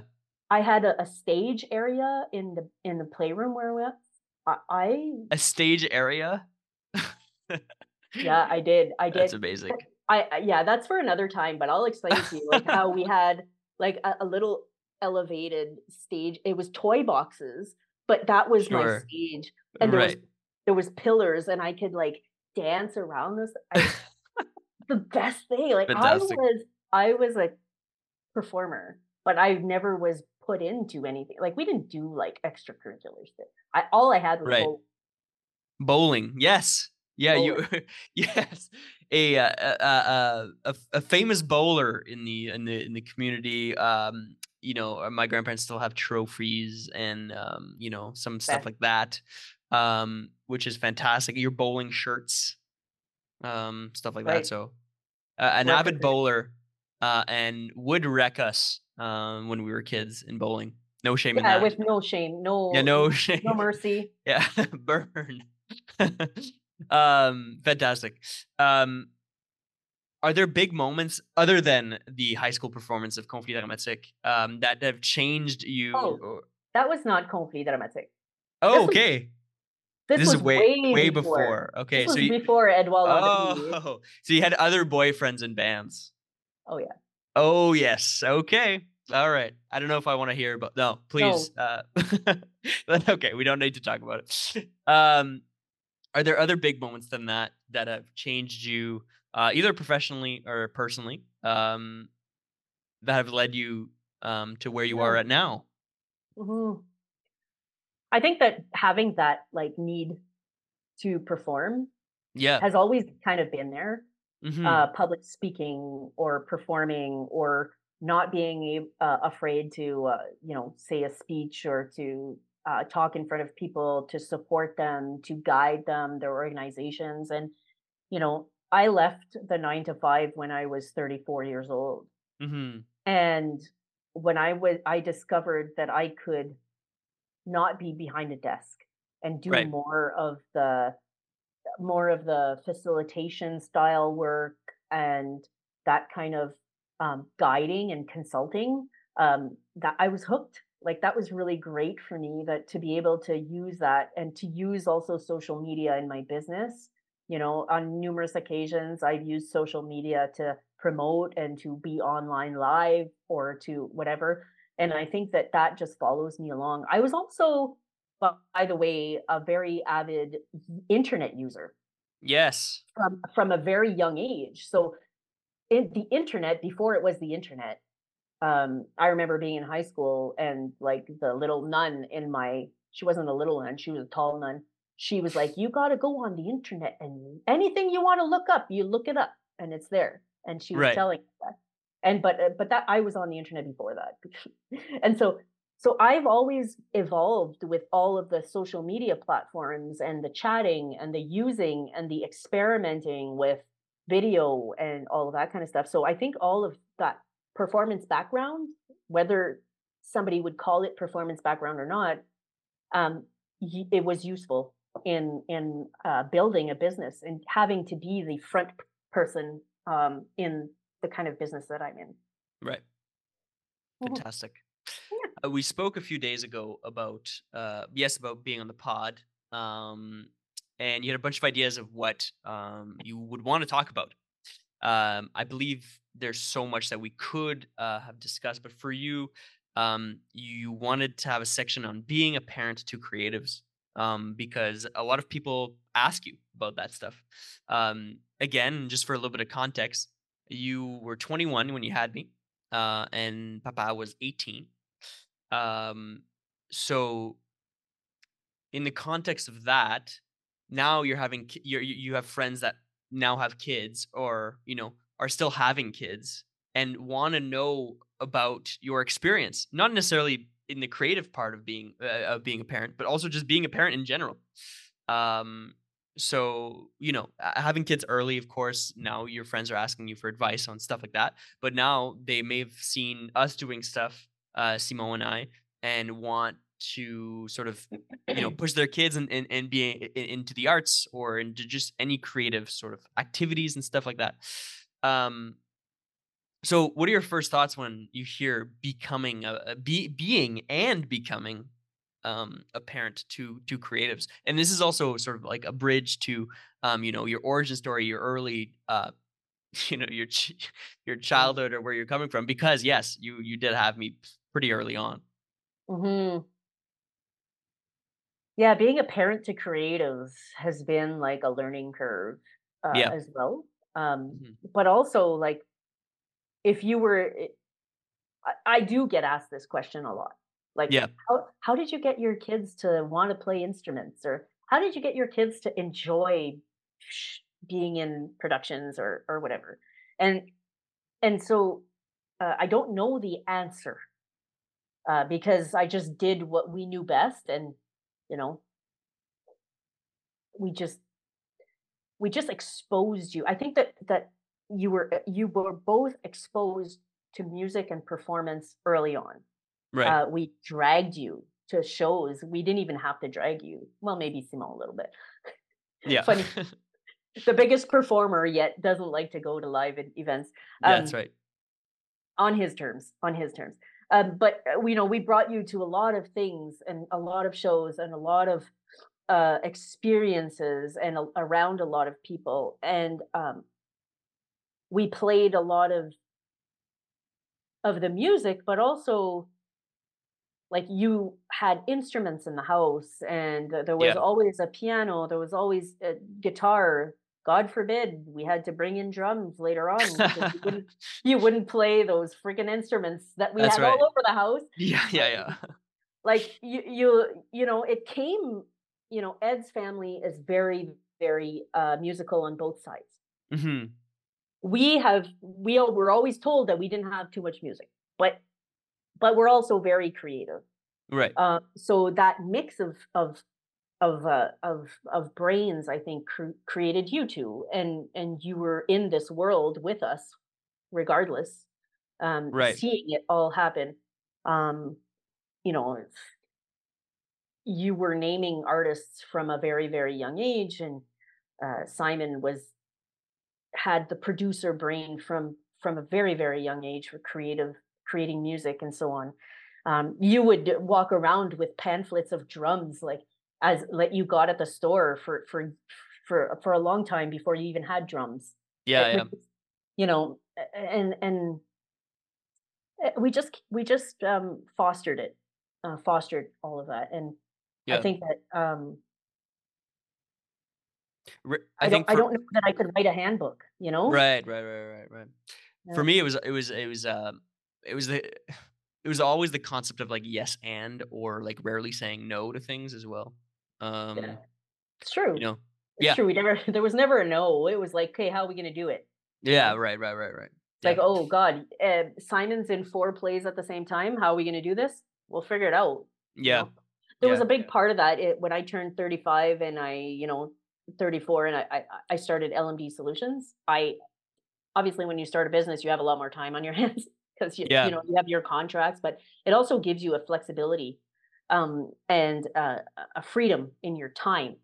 I had a, a stage area in the in the playroom where we I, I A stage area. yeah, I did. I *laughs* did. That's amazing. I yeah, that's for another time, but I'll explain to you like how we *laughs* had like a, a little elevated stage. It was toy boxes, but that was my stage. And there was Right. There was pillars and I could like dance around this. I, *laughs* the best thing. Like I was I was a performer, but I never was put into anything. Like we didn't do like extracurricular stuff. I all I had was Right. bowl- Bowling. Yes. Yeah, you *laughs* yes, a, uh, a, a, a, a famous bowler in the in the in the community. Um, you know, uh, my grandparents still have trophies and um, you know, some stuff Best. like that, um, which is fantastic. Your bowling shirts, um, stuff like that. So, uh, an avid bowler, uh, and would wreck us um, when we were kids in bowling. No shame in that. with no shame, no. Yeah, no no no *laughs* mercy. Yeah, *laughs* burn. *laughs* um, fantastic. Um, are there big moments other than the high school performance of Conflit Dramatique um, that have changed you? Oh, that was not Conflit Dramatique. oh, okay. This This is was way way way before. before. This Okay, so you, before Landry. oh, *laughs* so you had other boyfriends in bands. Oh yeah. Oh yes. Okay. All right. I don't know if I want to hear about. No, please. No. Uh, *laughs* okay, we don't need to talk about it. *laughs* Um, are there other big moments than that that have changed you, uh, either professionally or personally, um, that have led you um, to where you are at now? Mhm. I think that having that like need to perform Yeah. has always kind of been there. hmm Uh, public speaking or performing or not being uh, afraid to uh, you know say a speech or to uh, talk in front of people to support them to guide them their organizations and you know i left the nine to five when i was 34 years old hmm and when i was i discovered that i could not be behind a desk and do Right. more of the more of the facilitation style work and that kind of um, guiding and consulting um, that i was hooked. Like that was really great for me that to be able to use that and to use also social media in my business. You know on numerous occasions i've used social media to promote and to be online live or to whatever and i think that that just follows me along i was also by the way a very avid internet user Yes. from from a very young age. So in the internet before it was the internet, um, I remember being in high school and like the little nun in my she wasn't a little nun, she was a tall nun. She was like, "You got to go on the internet and anything you want to look up, you look it up and it's there." And she was Right. telling us that. And but uh, but that I was on the internet before that. *laughs* and so so I've always evolved with all of the social media platforms and the chatting and the using and the experimenting with video and all of that kind of stuff. So I think all of that performance background, whether somebody would call it performance background or not, um, it was useful in in uh, building a business and having to be the front person um, in the kind of business that I'm in. Right. Mhm. Fantastic. Yeah. Uh, we spoke a few days ago about uh yes about being on the pod um and you had a bunch of ideas of what um you would want to talk about um i believe there's so much that we could uh have discussed but for you um you wanted to have a section on being a parent to creatives um because a lot of people ask you about that stuff um again just for a little bit of context you were 21 when you had me uh and papa was 18 um, so in the context of that, now you're having you you have friends that now have kids or you know are still having kids and want to know about your experience, not necessarily in the creative part of being uh, of being a parent, but also just being a parent in general. Um, so you know, having kids early, of course, now your friends are asking you for advice on stuff like that. But now they may have seen us doing stuff, uh, Simon and I, and want to sort of you know *clears throat* push their kids and and, and be i- i- into the arts or into just any creative sort of activities and stuff like that um so what are your first thoughts when you hear becoming a, a be, being and becoming um a parent to to creatives and this is also sort of like a bridge to um you know your origin story your early uh *laughs* you know your ch- your Mm. childhood or where you're coming from because yes you you did have me pretty early on Mhm. Yeah, being a parent to creatives has been like a learning curve uh, yeah as well. Um, Mhm. but also, like, if you were, i- I, I do get asked this question a lot. Like, yeah how how did you get your kids to want to play instruments, or how did you get your kids to enjoy being in productions or or whatever. And and so uh, I don't know the answer uh, because I just did what we knew best, and you know, we just we just exposed you. I think that that you were you were both exposed to music and performance early on. Right. Uh, we dragged you to shows. We didn't even have to drag you. Well, maybe Simon a little bit. Yeah. Funny. *laughs* the biggest performer yet doesn't like to go to live events. Um, yeah, that's right. On his terms. On his terms. Um, but uh, you know, we brought you to a lot of things and a lot of shows and a lot of uh, experiences and a, around a lot of people, and um, we played a lot of of the music, but also like you had instruments in the house and there was Yeah. always a piano there was always a guitar god forbid we had to bring in drums later on because you *laughs* wouldn't you wouldn't play those freaking instruments that we That's had right. all over the house Yeah, yeah, yeah. *laughs* like you you you know it came you know ed's family is very very uh musical on both sides hmm we have we all, were always told that we didn't have too much music but but we're also very creative Right. uh, so that mix of of of uh, of of brains i think cr- created you two and and you were in this world with us regardless um Right. seeing it all happen um you know you were naming artists from a very very young age and uh, simon was had the producer brain from from a very very young age for creative creating music and so on um, you would walk around with pamphlets of drums like as like you got at the store for for for for a long time before you even had drums. Yeah, yeah. you know and and uh, we just we just um fostered it uh, fostered all of that. And i think that um i, I don't think i don't know that i could write a handbook you know? Right, right, right, right, right. For me, it was it was it was um it was the it was always the concept of like yes and or like rarely saying no to things as well. Um, it's true you know, it's yeah, true we never *laughs* there was never a no it was like okay how are we going to do it yeah, right, right, right, right. It's like, oh God, uh, Simon's in four plays at the same time. How are we going to do this? We'll figure it out. you yeah, know? There was a big part of that it, when I turned 35 and I, you know, 34 and I, I, I started LMD Solutions. I obviously, when you start a business, you have a lot more time on your *laughs* hands because you, yeah, you know, you have your contracts, but it also gives you a flexibility um, and uh, a freedom in your time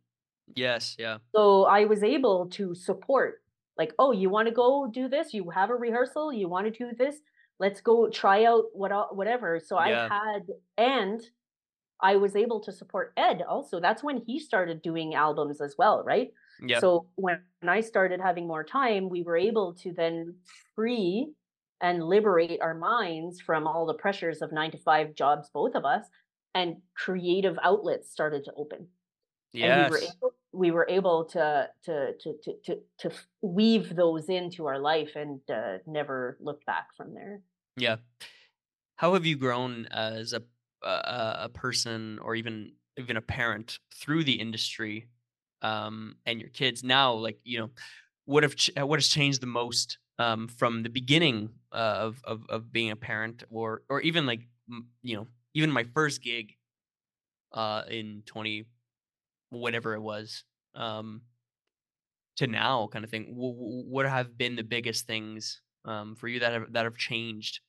yes, yeah, so I was able to support, like, oh, you want to go do this? You have a rehearsal. You want to do this? Let's go try out what whatever. So I had, and I was able to support Ed also. That's when he started doing albums as well, right? yeah, So when I started having more time, we were able to then free and liberate our minds from all the pressures of nine to five jobs, both of us, and creative outlets started to open. And we were able we were able to to to to to, to weave those into our life and uh, never look back from there. Yeah. How have you grown as a a, a a person or even even a parent through the industry um and your kids now like you know what have ch- what has changed the most um from the beginning uh, of of of being a parent or or even like you know even my first gig uh in 20 whatever it was um to now kind of thing w- w- what have been the biggest things um for you that have that have changed?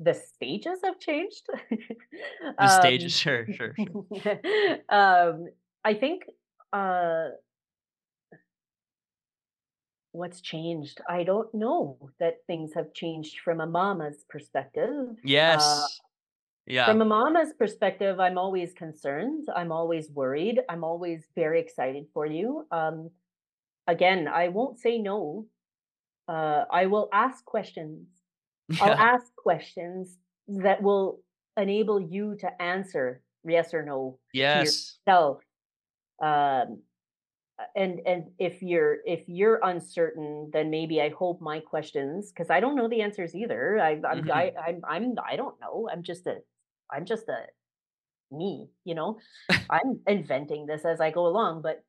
The stages have changed? The *laughs* um stages sure sure sure. *laughs* um i think uh what's changed i don't know that things have changed from a mama's perspective uh yes yeah From a mama's perspective, I'm always concerned. I'm always worried. I'm always very excited for you. Um, again, I won't say no. Uh, I will ask questions. *laughs* I'll ask questions that will enable you to answer yes or no to yes yourself. Um, and and if you're if you're uncertain, then maybe I hope my questions because I don't know the answers either. I, I'm hmm I, *laughs* I'm I'm I don't know. I'm just a I'm just a me, you know. *laughs* I'm inventing this as I go along, but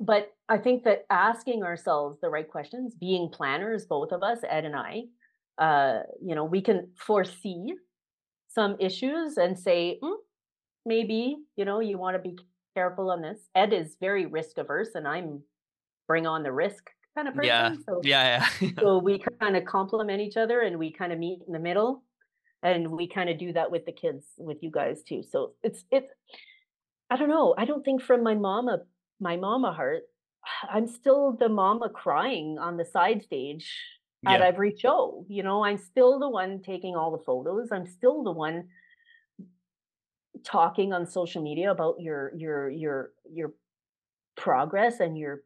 but I think that asking ourselves the right questions, being planners, both of us, Ed and I, uh, you know, we can foresee some issues and say, "Mm, maybe, you know, you want to be careful on this. Ed is very risk averse, and I'm bring on the risk kind of Yeah. person. So, Yeah, yeah. *laughs* so we kind of complement each other and we kind of meet in the middle. And we kind of do that with the kids, with you guys too. So it's, it's, I don't know. I don't think from my mama, my mama heart, *sighs* I'm still the mama crying on the side stage at every show. You know, I'm still the one taking all the photos. I'm still the one talking on social media about your your your your progress and your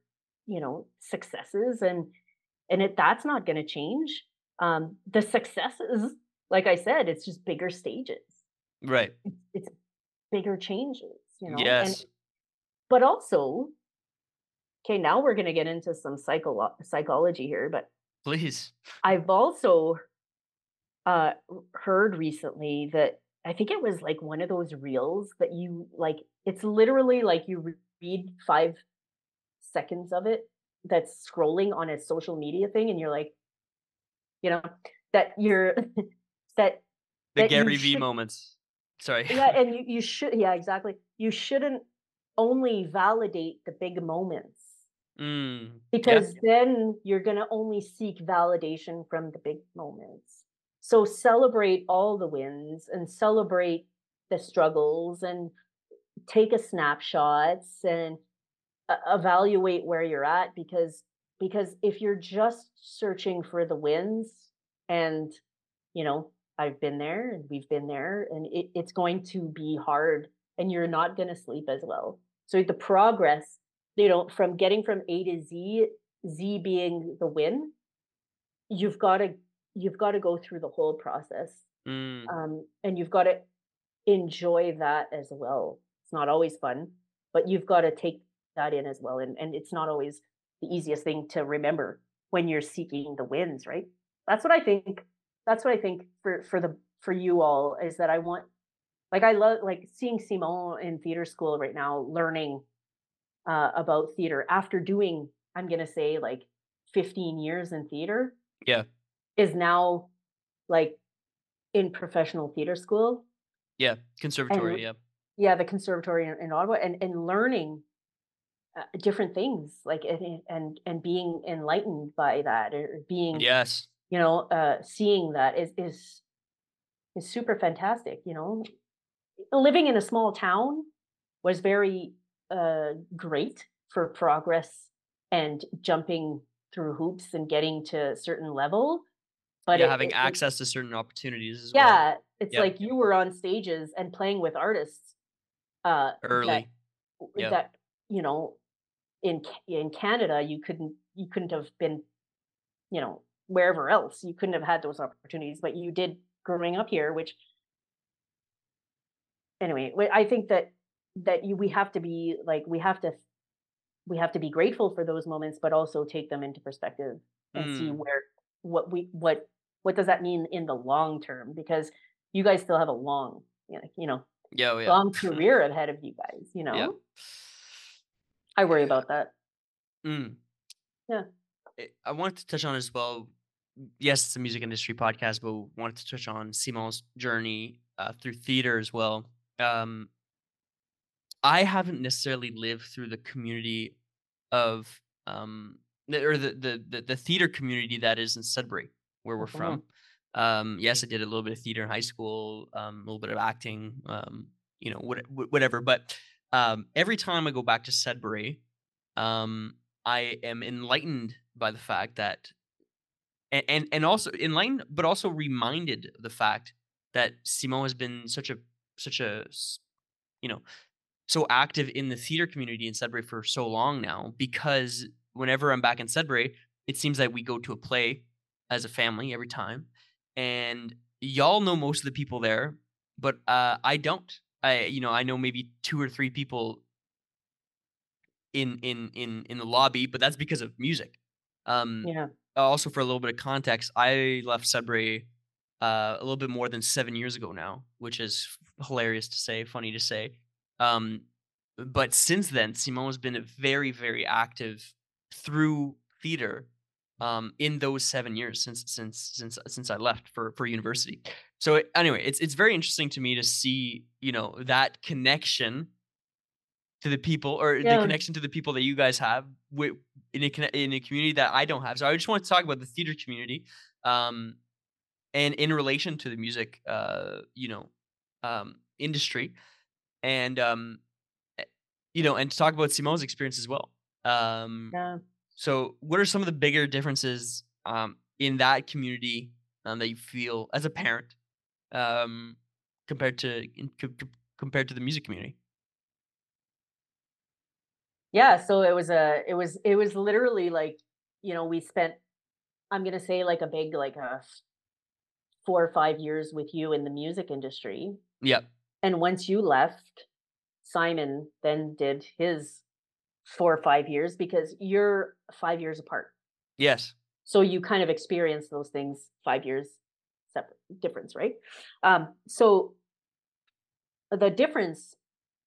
you know successes and and it that's not going to change um the successes like i said it's just bigger stages Right. it's, it's bigger changes you know and Yes. but also okay now we're going to get into some psycho psychology here but Please. i've also uh heard recently that i think it was like one of those reels that you like it's literally like you read five seconds of it that's scrolling on a social media thing and you're like you know that you're *laughs* that The that Gary V should moments. Sorry. yeah *laughs* and you, you should yeah exactly you shouldn't only validate the big moments Mm. Yeah. because then you're going to only seek validation from the big moments. So celebrate all the wins and celebrate the struggles and take a snapshots and evaluate where you're at because because if you're just searching for the wins and you know I've been there and we've been there and it, it's going to be hard and you're not going to sleep as well. So the progress you know, from getting from A to Z, Z being the win, you've got to you've got to go through the whole process, Mm. um, and you've got to enjoy that as well. It's not always fun, but you've got to take that in as well, and and it's not always the easiest thing to remember when you're seeking the wins, right? That's what I think. That's what I think for for the for you all is that I want, like I love like seeing Simon in theater school right now, learning uh, about theater after doing, I'm going to say like 15 years in theater, Yeah. Is now like in professional theater school Yeah. and Conservatory. Yeah. yeah, the conservatory in, in Ottawa and, and learning uh, different things like and, and and being enlightened by that or being Yes. you know uh seeing that is is is super fantastic you know living in a small town was very uh great for progress and jumping through hoops and getting to a certain level but Yeah. it, Having it, access to certain opportunities as well. yeah it's Yep. like you were on stages and playing with artists uh that Early. That you know in in Canada you couldn't you couldn't have been you know wherever else you couldn't have had those opportunities but you did growing up here which anyway I think that that you we have to be like we have to we have to be grateful for those moments but also take them into perspective and see Mm. where what we what what does that mean in the long term because you guys still have a long you know, Yeah. oh, Yeah. long *laughs* career ahead of you guys you Yeah. know I worry Yeah. about that Mm. yeah I- wanted to touch on as well. Yes, it's a music industry podcast, but wanted to touch on Simon's journey uh, through theater as well. Um, I haven't necessarily lived through the community of um, the- or the, the the the theater community that is in Sudbury, where we're Mhm. from. Um, yes, I did a little bit of theater in high school, um, a little bit of acting, um, you know, what, whatever. But um, every time I go back to Sudbury, um, I am enlightened by the fact that, and and, and also enlightened, but also reminded of the fact that Simon has been such a such a, you know so active in the theater community in Sudbury for so long now because whenever I'm back in Sudbury, it seems like we go to a play as a family every time. And y'all know most of the people there, but uh, I don't. I you know, I know maybe two or three people in in in in the lobby, but that's because of music. Um yeah also for a little bit of context, I left Sudbury uh, a little bit more than seven years ago now, which is hilarious to say, funny to say. Um, but since then, Simon has been very, very active through theater um, in those seven years since since since since I left for for university. So anyway, it's it's very interesting to me to see you know that connection to the people or yeah. the connection to the people that you guys have with in a in a community that I don't have. So I just want to talk about the theater community, um, and in relation to the music, uh, you know, um, industry, and um, eh, you know, and to talk about Simon's experience as well. Um, yeah. So, what are some of the bigger differences um, in that community um, that you feel as a parent um, compared to in, co- compared to the music community? Yeah, so it was a it was it was literally like you know we spent I'm gonna say like a big like a four or five years with you in the music industry. Yep. And once you left, Simon then did his four or five years because you're five years apart. Yes. So you kind of experience those things five years separate difference, right? Um, so the difference,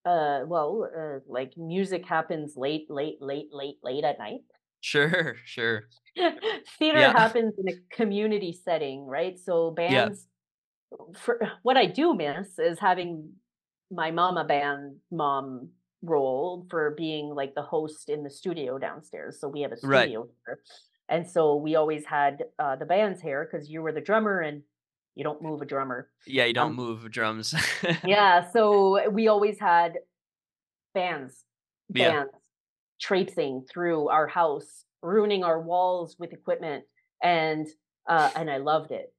uh, well, uh, like music happens late, late, late, late, late at night. Sure, sure. *laughs* Theater yeah. happens in a community setting, right? So bands. Yeah. For what I do miss is having my mama band mom role for being like the host in the studio downstairs. So we have a studio right. here. And so we always had uh, the band's hair because you were the drummer and you don't move a drummer. Yeah, you don't um, move drums. yeah, *laughs* so we always had bands, bands yeah. traipsing through our house, ruining our walls with equipment, and uh, and I loved it.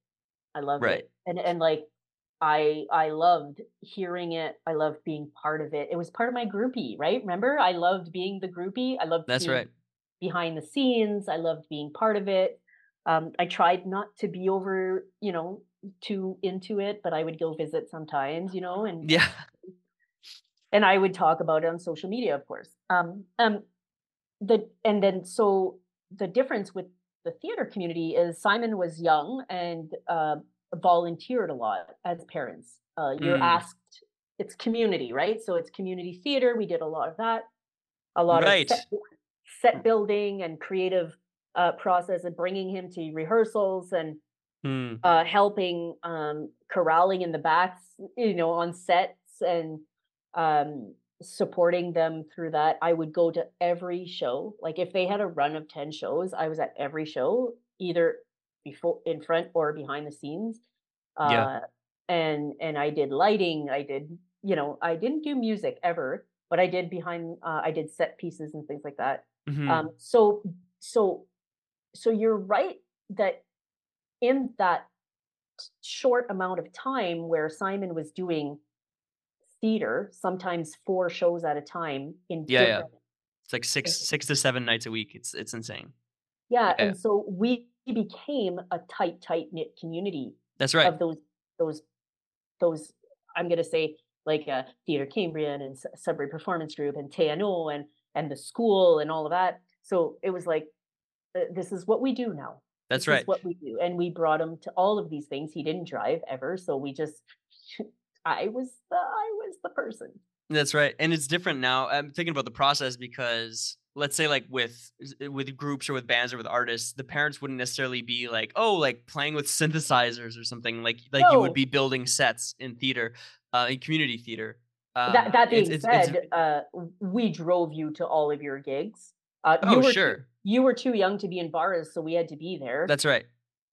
I loved right. it, and and like I I loved hearing it. I loved being part of it. It was part of my groupie, right? Remember, I loved being the groupie. I loved that's right behind the scenes. I loved being part of it. Um, I tried not to be over, you know, too into it, but I would go visit sometimes, you know, and yeah, and I would talk about it on social media, of course. Um, um, the and then so the difference with the theater community is Simon was young and uh, volunteered a lot as parents. Uh, you're mm. asked, it's community, right? So it's community theater. We did a lot of that, a lot right. of set, set, building and creative uh, process and bringing him to rehearsals and mm. uh, helping um, corralling in the backs, you know, on sets and um, supporting them through that. I would go to every show. Like if they had a run of 10 shows, I was at every show, either before in front or behind the scenes. Uh, yeah. And and I did lighting. I did you know I didn't do music ever, but I did behind. Uh, I did set pieces and things like that. Mm-hmm. Um, so so so you're right that in that short amount of time where Simon was doing theater, sometimes four shows at a time in yeah, yeah. it's like six six to seven nights a week. It's it's insane. Yeah, yeah. and so we became a tight, tight knit community. That's right. Of those, those, those. I'm gonna say like uh, Theater Cambrian and Sudbury Performance Group and TNO and and the school and all of that. So it was like, this is what we do now. That's this right. what we do, and we brought him to all of these things. He didn't drive ever, so we just. *laughs* I was the I was the person. That's right, and it's different now. I'm thinking about the process because let's say like with with groups or with bands or with artists the parents wouldn't necessarily be like oh like playing with *laughs* synthesizers or something like like no. you would be building sets in theater uh in community theater. Um, that, that being it's, said it's, uh we drove you to all of your gigs. Uh oh, you were sure. you were too young to be in bars so we had to be there. That's right.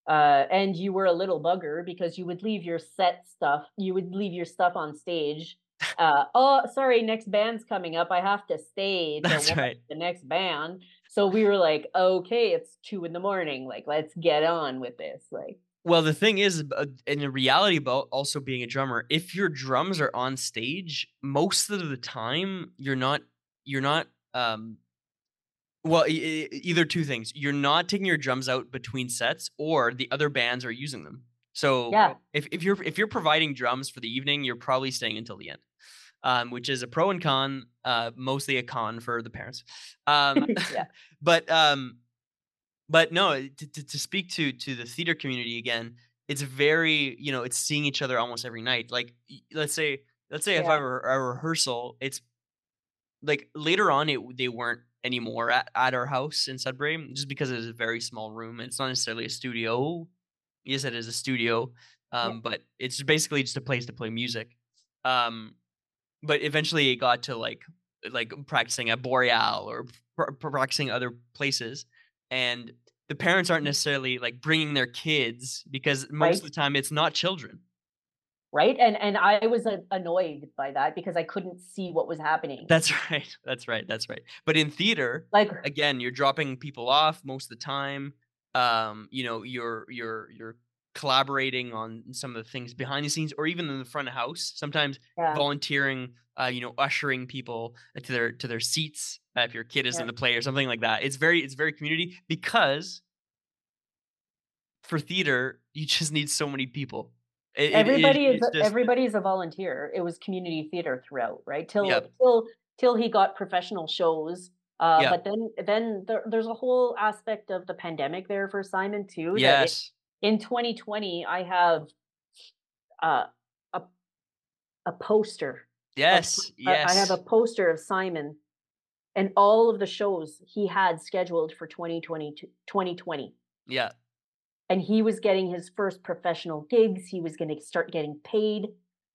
Uh, and you were a little bugger because you would leave your set stuff you would leave your stuff on stage uh, oh, sorry, next band's coming up. I have to stay to That's right. the next band. So we were like, okay, it's two in the morning. Like, let's get on with this. Like, well, the thing is, uh, in the reality about also being a drummer, if your drums are on stage, most of the time you're not, you're not, um, well, either two things. You're not taking your drums out between sets, or the other bands are using them. So yeah. if, if you're if you're providing drums for the evening, you're probably staying until the end. Um, which is a pro and con, uh, mostly a con for the parents. *laughs* Um, yeah. *laughs* but um, but no, to, to, to speak to to the theater community again, it's very you know it's seeing each other almost every night. Like let's say let's say yeah. if I were a rehearsal, it's like later on it they weren't anymore at, at our house in Sudbury just because it is a very small room. It's not necessarily a studio. Yes, it is a studio, Yeah. um, but it's basically just a place to play music. Um, but eventually it got to like like practicing at Boreal or pr- pr- practicing other places, and the parents aren't necessarily like bringing their kids because most Right. of the time it's not children. Right? And and I was annoyed by that because I couldn't see what was happening. That's *laughs* right. That's right. That's right. But in theater, Like again, you're dropping people off most of the time. Um, you know, you're you're you're collaborating on some of the things behind the scenes or even in the front of house. Sometimes yeah, volunteering, uh, you know, ushering people to their to their seats uh, if your kid is yeah. in the play or something like that. It's very it's very community because for theater, you just need so many people. It, it, it- Everybody is just everybody is a volunteer. It was community theater throughout, right? Till Yep. till till he got professional shows. Uh, Yep. but then then there, there's a whole aspect of the pandemic there for Simon too. That it, yes. In 2020, I have uh, a a poster of Yes. I I have a poster of Simon and all of the shows he had scheduled for 2020 2020. Yeah. And he was getting his first professional gigs. He was going to start getting paid,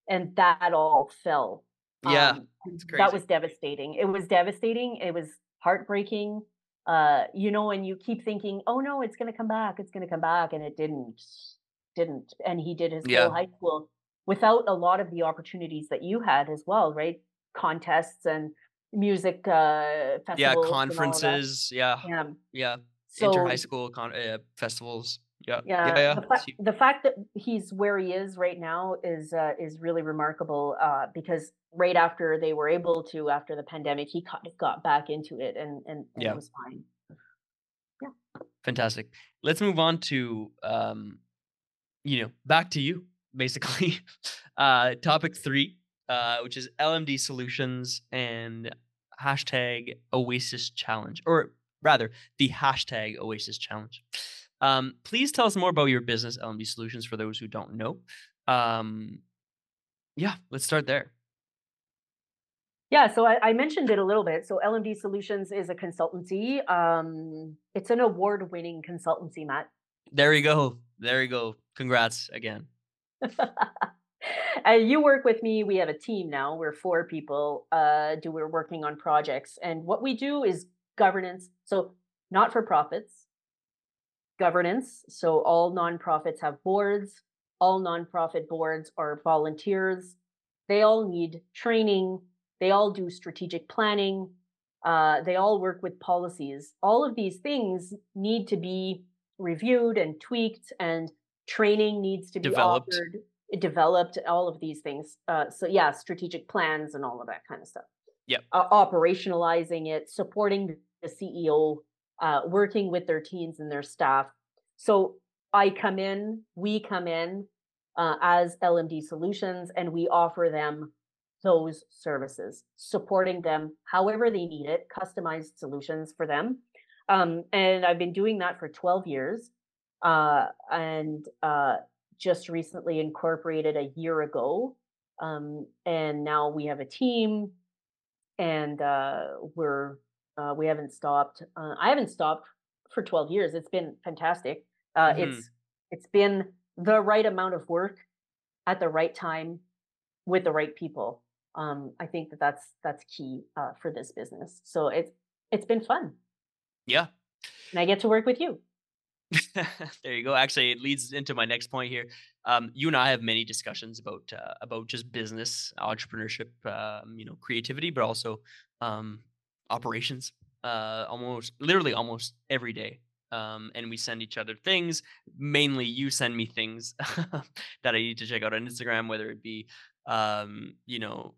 and that all fell. Yeah. Um, that was devastating. It was devastating. It was heartbreaking. Uh, you know, and you keep thinking, "Oh no, it's going to come back. It's going to come back," and it didn't. Didn't. And he did his Yeah. whole high school without a lot of the opportunities that you had as well, right? Contests and music uh, festivals Yeah. and all of that. Conferences. Yeah. Yeah. Yeah. Inter high school con- uh, festivals. Yeah. yeah, Yeah. Yeah. the fact the fact that he's where he is right now is uh, is really remarkable. Uh, because right after they were able to, after the pandemic, he kind of got back into it, and and, and Yeah. it was fine. Yeah. Fantastic. Let's move on to um, you know, back to you, basically. *laughs* Uh topic three, uh, which is LMD solutions and hashtag Oasis Challenge, or rather the hashtag Oasis Challenge. Um, please tell us more about your business, LMD Solutions, for those who don't know. Um, yeah, let's start there. Yeah, so I, I mentioned it a little bit. So LMD Solutions is a consultancy. Um, it's an award-winning consultancy, Mat. There you go. There you go. Congrats again. *laughs* and you work with me. We have a team now. We're four people. Uh, do we're working on projects, and what we do is governance. So not for profits, governance. So all nonprofits have boards. All nonprofit boards are volunteers. They all need training. They all do strategic planning. Uh, they all work with policies. All of these things need to be reviewed and tweaked, and training needs to be Developed. offered, developed. All of these things. Uh, so yeah, strategic plans and all of that kind of stuff. Yeah. Uh, operationalizing it, supporting the CEO, uh, working with their teams and their staff. So I come in, we come in uh, as LMD Solutions, and we offer them those services, supporting them however they need it, customized solutions for them. Um, and I've been doing that for 12 years. Uh, and uh, just recently incorporated a year ago. Um, and now we have a team and uh, we're, uh, we haven't stopped. Uh, I haven't stopped for 12 years. It's been fantastic. Uh, Mhm. It's, it's been the right amount of work at the right time with the right people. Um, I think that that's that's key uh, for this business. So it's it's been fun, Yeah. and I get to work with you. *laughs* there you go. Actually, it leads into my next point here. Um, you and I have many discussions about uh, about just business, entrepreneurship, um, you know, creativity, but also um, operations. Uh, almost, literally, almost every day. Um, and we send each other things. Mainly, you send me things *laughs* that I need to check out on Instagram, whether it be, um, you know,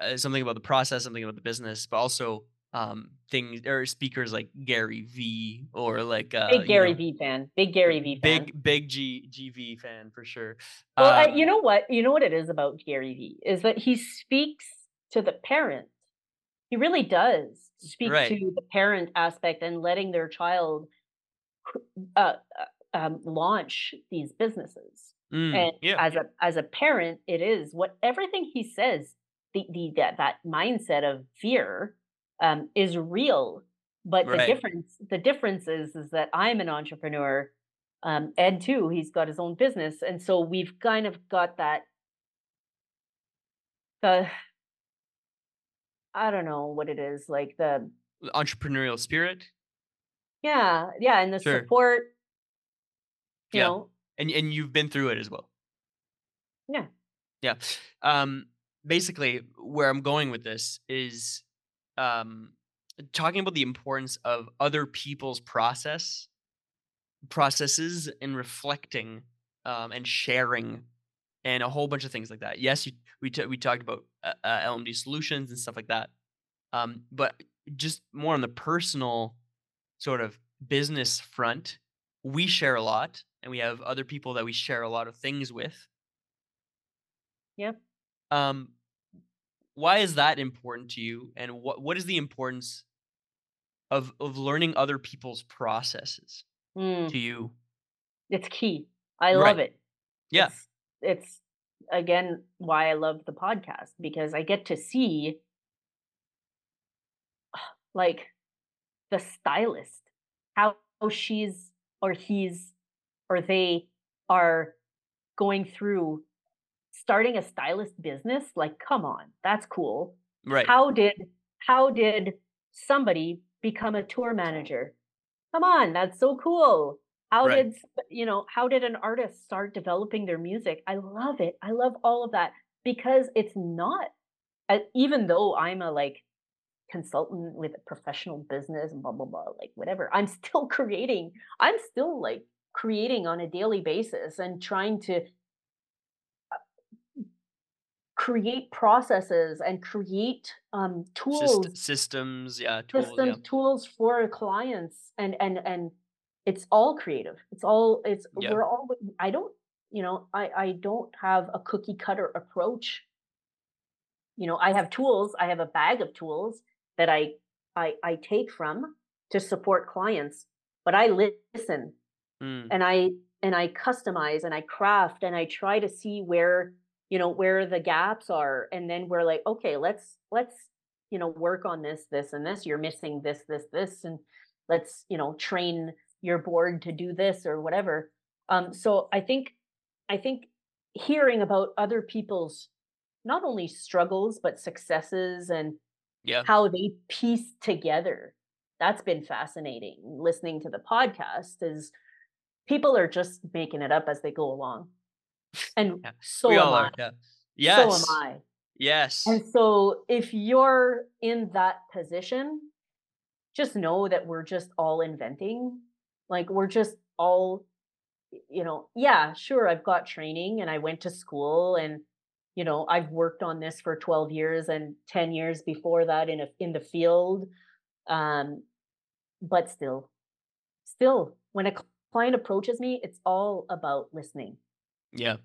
uh, something about the process, something about the business, but also um things or speakers like Gary V or like uh Big you Gary know, V fan, big Gary V fan. big big G GV fan for sure. Well, I, Um, you know what? You know what it is about Gary V is that he speaks to the parent. He really does speak Right. to the parent aspect and letting their child uh, uh, um, launch these businesses. mm, and yeah, as a as a parent, it is what everything he says. The the that that mindset of fear um, is real. But the difference the difference is is that I'm an entrepreneur. Um, Ed too, he's got his own business, and so we've kind of got that the I don't know what it is like the Entrepreneurial spirit. yeah yeah and the Sure. support you Yeah. know And and you've been through it as well. yeah Yeah. Um, basically, where I'm going with this is um, talking about the importance of other people's process processes and reflecting um, and sharing and a whole bunch of things like that. Yes, you, we t- we talked about uh, uh, LMD solutions and stuff like that, um, but just more on the personal sort of business front, we share a lot, and we have other people that we share a lot of things with. Yep. Um, why is that important to you, and what what is the importance of of learning other people's processes Mm, to you? it's key I Right. love it Yeah. it's it's again why I love the podcast because I get to see *sighs* like the stylist how she's or he's or they are going through starting a stylist business like come on that's cool. Right. how did how did somebody become a tour manager? Come on that's so cool how Right. did you know how did an artist start developing their music i love it i love all of that because it's not uh, even though i'm a like consultant with a professional business and blah blah blah like whatever i'm still *laughs* creating i'm still like creating on a daily basis and trying to create processes and create um, tools Syst- systems, yeah, tools, yeah. systems tools for clients and and and it's all creative. It's all it's we're all i don't you know i i don't have a cookie cutter approach. You know i have tools i have a bag of tools that i i i take from to support clients but i listen Mm, and i and i customize and i craft and i try to see where you know where the gaps are and then we're like okay let's let's you know work on this this and this. You're missing this this this and let's you know train your board to do this or whatever um so i think i think hearing about other people's not only struggles but successes and yeah. how they piece together that's been fascinating listening to the podcast is people are just making it up as they go along and Yeah. so we am all i are. Yeah. Yes. so am i Yes. and so if you're in that position just know that we're just all inventing like we're just all you know yeah sure i've got training and i went to school and you know i've worked on this for 12 years and 10 years before that in a in the field um but still still when a client approaches me it's all about listening yeah.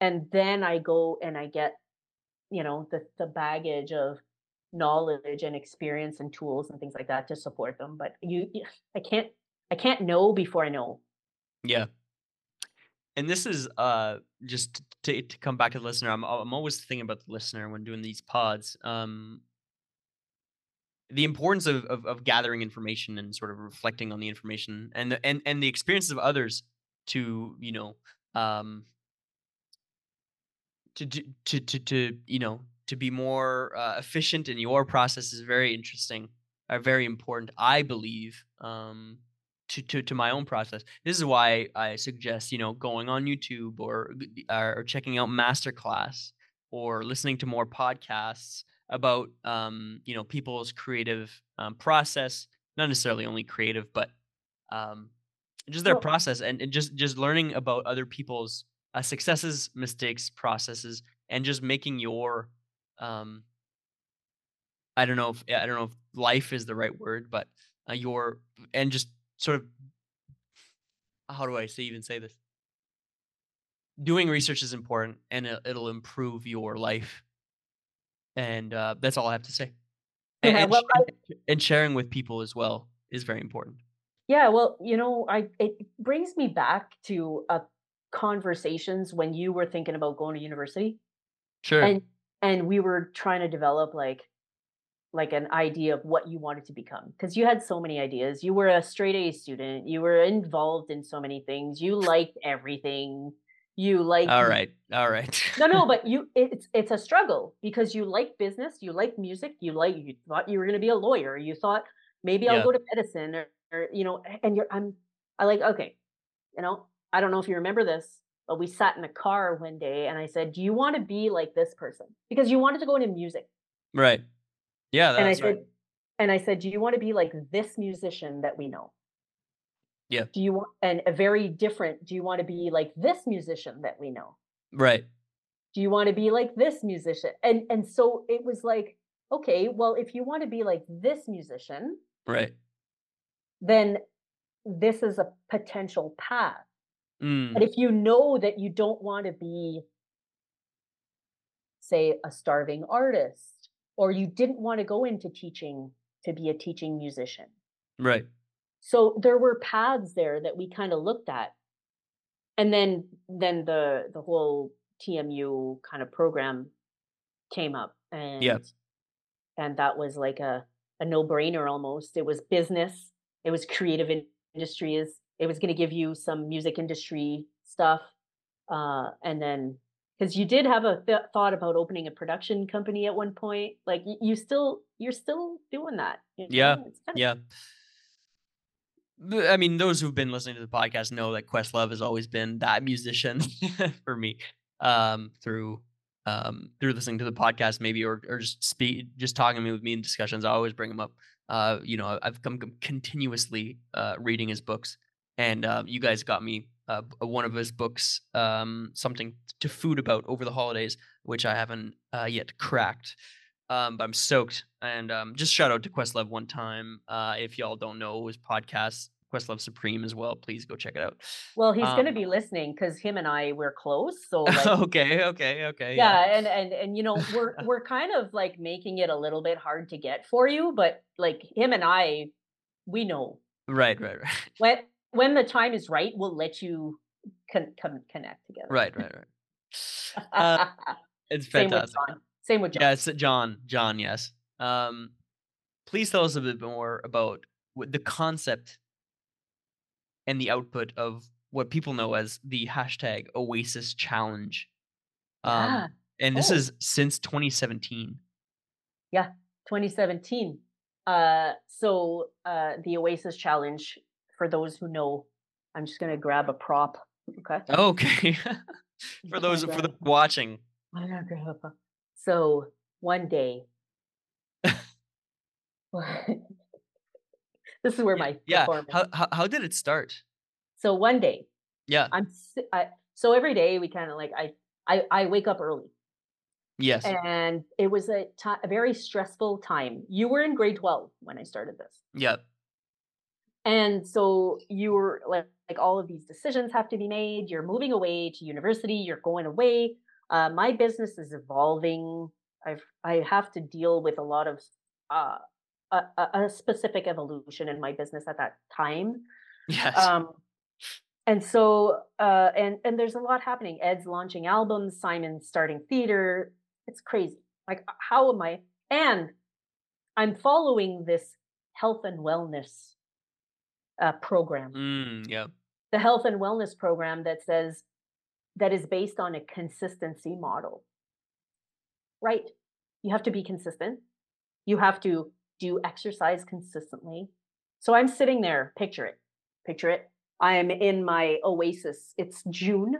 and then i go and i get you know the the baggage of knowledge and experience and tools and things like that to support them but you I can't i can't know before i know Yeah. And this is uh just to to come back to the listener. I'm I'm always thinking about the listener when doing these pods. Um the importance of, of of gathering information and sort of reflecting on the information and the, and and the experiences of others to you know um to to to to, you know to be more uh, efficient in your process is very interesting are very important i believe um to, to to my own process. This is why i suggest you know going on youtube or or checking out masterclass or listening to more podcasts about um you know people's creative um, process not necessarily only creative but um just their process and, and just just learning about other people's uh, successes mistakes processes and just making your um i don't know if i don't know if life is the right word but uh, your and just sort of how do i say even say this? Doing research is important and it, it'll improve your life. And uh, that's all i have to say. *laughs* And, yeah well and and sharing with people as well is very important. Yeah, well, you know, I it brings me back to uh, conversations when you were thinking about going to university, sure. and and we were trying to develop like like an idea of what you wanted to become because you had so many ideas. You were a straight A student. You were involved in so many things. You liked everything. You like All right. All right. no, no, *laughs* but you it's it's a struggle because you like business, you like music, you like you thought you were going to be a lawyer. You thought maybe I'll go to medicine or, or you know, and you're I'm I like okay, you know, I don't know if you remember this, but we sat in a car one day and I said, "Do you want to be like this person?" Because you wanted to go into music. Right. Yeah, And I that's said right. and I said, "Do you want to be like this musician that we know?" Yeah. Do you want and a very different, do you want to be like this musician that we know? Right. do you want to be like this musician and and so it was like okay well if you want to be like this musician Right. then this is a potential path but Mm. if you know that you don't want to be say a starving artist or you didn't want to go into teaching to be a teaching musician Right. so there were paths there that we kind of looked at and then then the the whole tmu kind of program came up and Yeah. and that was like a a no-brainer almost it was business it was creative in- industries it was going to give you some music industry stuff uh and then because you did have a th- thought about opening a production company at one point like you still you're still doing that you Yeah. know? Yeah. Th- I mean, those who've been listening to the podcast know that Questlove has always been that musician *laughs* for me. Um, through um through listening to the podcast, maybe or or just speak, just talking to me with me in discussions. I always bring him up. Uh, you know, I've come continuously uh reading his books, and uh, you guys got me uh, one of his books, um, something to food about over the holidays, which I haven't uh, yet cracked. Um, but I'm stoked. And um, just shout out to Questlove one time. Uh, if y'all don't know his podcast, Questlove Supreme as well, please go check it out. well he's going to Um, be listening because him and i we're close so *laughs* like okay, okay, okay. yeah and and and you know we're *laughs* we're kind of like making it a little bit hard to get for you but like him and i we know Right, right, right. when when the time is right we'll let you con- con- connect together Right, right, right. Uh, *laughs* it's same with fantastic. john same with john it's John. John, yes. Um, please tell us a bit more about the concept and the output of what people know as the hashtag Oasis Challenge. Um, Yeah. and this Oh. is since 2017. Yeah, 2017 uh so uh the oasis challenge for those who know i'm just gonna grab a prop okay Okay. *laughs* *laughs* for those for the watching. I'm gonna grab a prop. so one day *laughs* this is where my yeah. How, how how did it start? so one day Yeah. i'm I, so every day we kind of like I, I i wake up early Yes. and it was a a very stressful time you were in grade 12 when i started this Yeah. And so you were like, like all of these decisions have to be made. You're moving away to university. You're going away. Uh, my business is evolving. I've I have to deal with a lot of uh, a, a a specific evolution in my business at that time. Yes. Um, and so uh, and and there's a lot happening. Ed's launching albums. Simon's starting theater. It's crazy. Like how am I? And I'm following this health and wellness uh, program mm, yeah. the health and wellness program that says that is based on a consistency model right you have to be consistent you have to do exercise consistently so i'm sitting there picture it picture it i am in my oasis it's june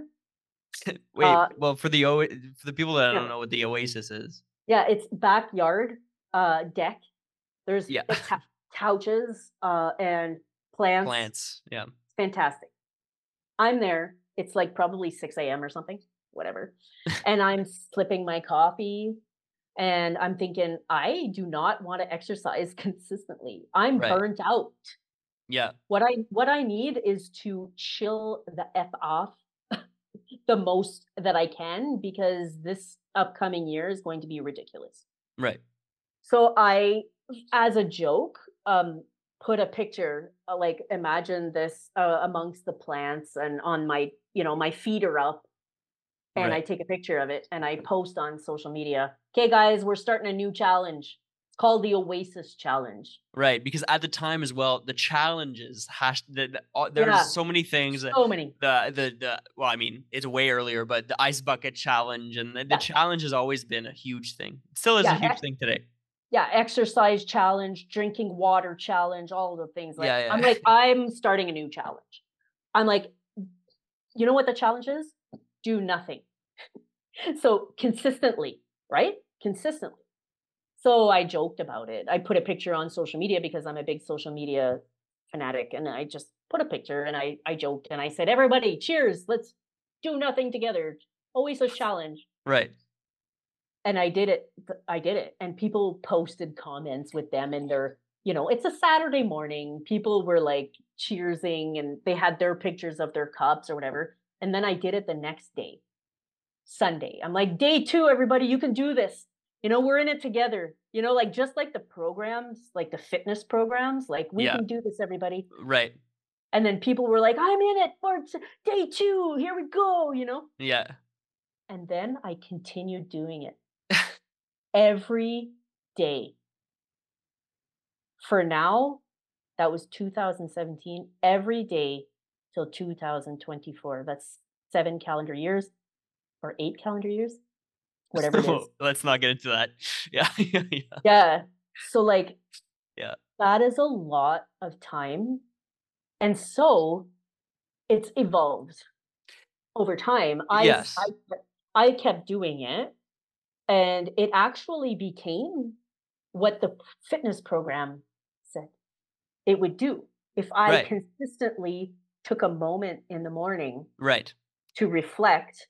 *laughs* Wait. Uh, well, for the o- for the people that yeah. don't know what the Oasis is. yeah it's backyard uh deck there's Yeah. there's *laughs* couches uh and plants Plants. Yeah. fantastic. I'm there. It's like probably 6 a.m. or something, whatever. and I'm slipping my coffee and I'm thinking, I do not want to exercise *laughs* consistently. I'm Right. burnt out. Yeah. What I what I need is to chill the F off *laughs* the most that I can because this upcoming year is going to be ridiculous. Right. So I, as a joke, um, put a picture, uh, like imagine this uh, amongst the plants, and on my, you know, my feet are up, and I take a picture of it and I post on social media. Okay, guys, we're starting a new challenge. it's called the Oasis Challenge. Right, because at the time as well, the challenges hash the, the uh, there's Yeah. so many things. that- So many. the the the well, I mean, it's way earlier, but the ice bucket challenge and the, the Yeah. challenge has always been a huge thing. It still is Yeah, a huge thing today. Yeah, exercise challenge, drinking water challenge, all the things. Like Yeah, yeah. I'm like, *laughs* I'm starting a new challenge. I'm like, you know what the challenge is? Do nothing. *laughs* so consistently, right? Consistently. So I joked about it. I put a picture on social media because I'm a big social media fanatic. And I just put a picture and I I joked and I said, everybody, cheers, let's do nothing together. Always a challenge. Right. And I did it. I did it, and people posted comments with them, and their, you know, it's a Saturday morning. People were like cheersing, and they had their pictures of their cups or whatever. And then I did it the next day, Sunday. I'm like, day two, everybody, you can do this. You know, we're in it together. You know, like just like the programs, like the fitness programs, like we Yeah. can do this, everybody. Right. And then people were like, I'm in it for day two. Here we go. You know. Yeah. And then I continued doing it every day. For now, that was 2017, every day till 2024. That's seven calendar years or eight calendar years, whatever it is. *laughs* Let's not get into that. *laughs* *laughs* Yeah. yeah. Yeah. So, like, Yeah. that is a lot of time. And so it's evolved over time. I, Yes. I, I kept doing it, and it actually became what the fitness program said it would do. If I Right. consistently took a moment in the morning Right. to reflect,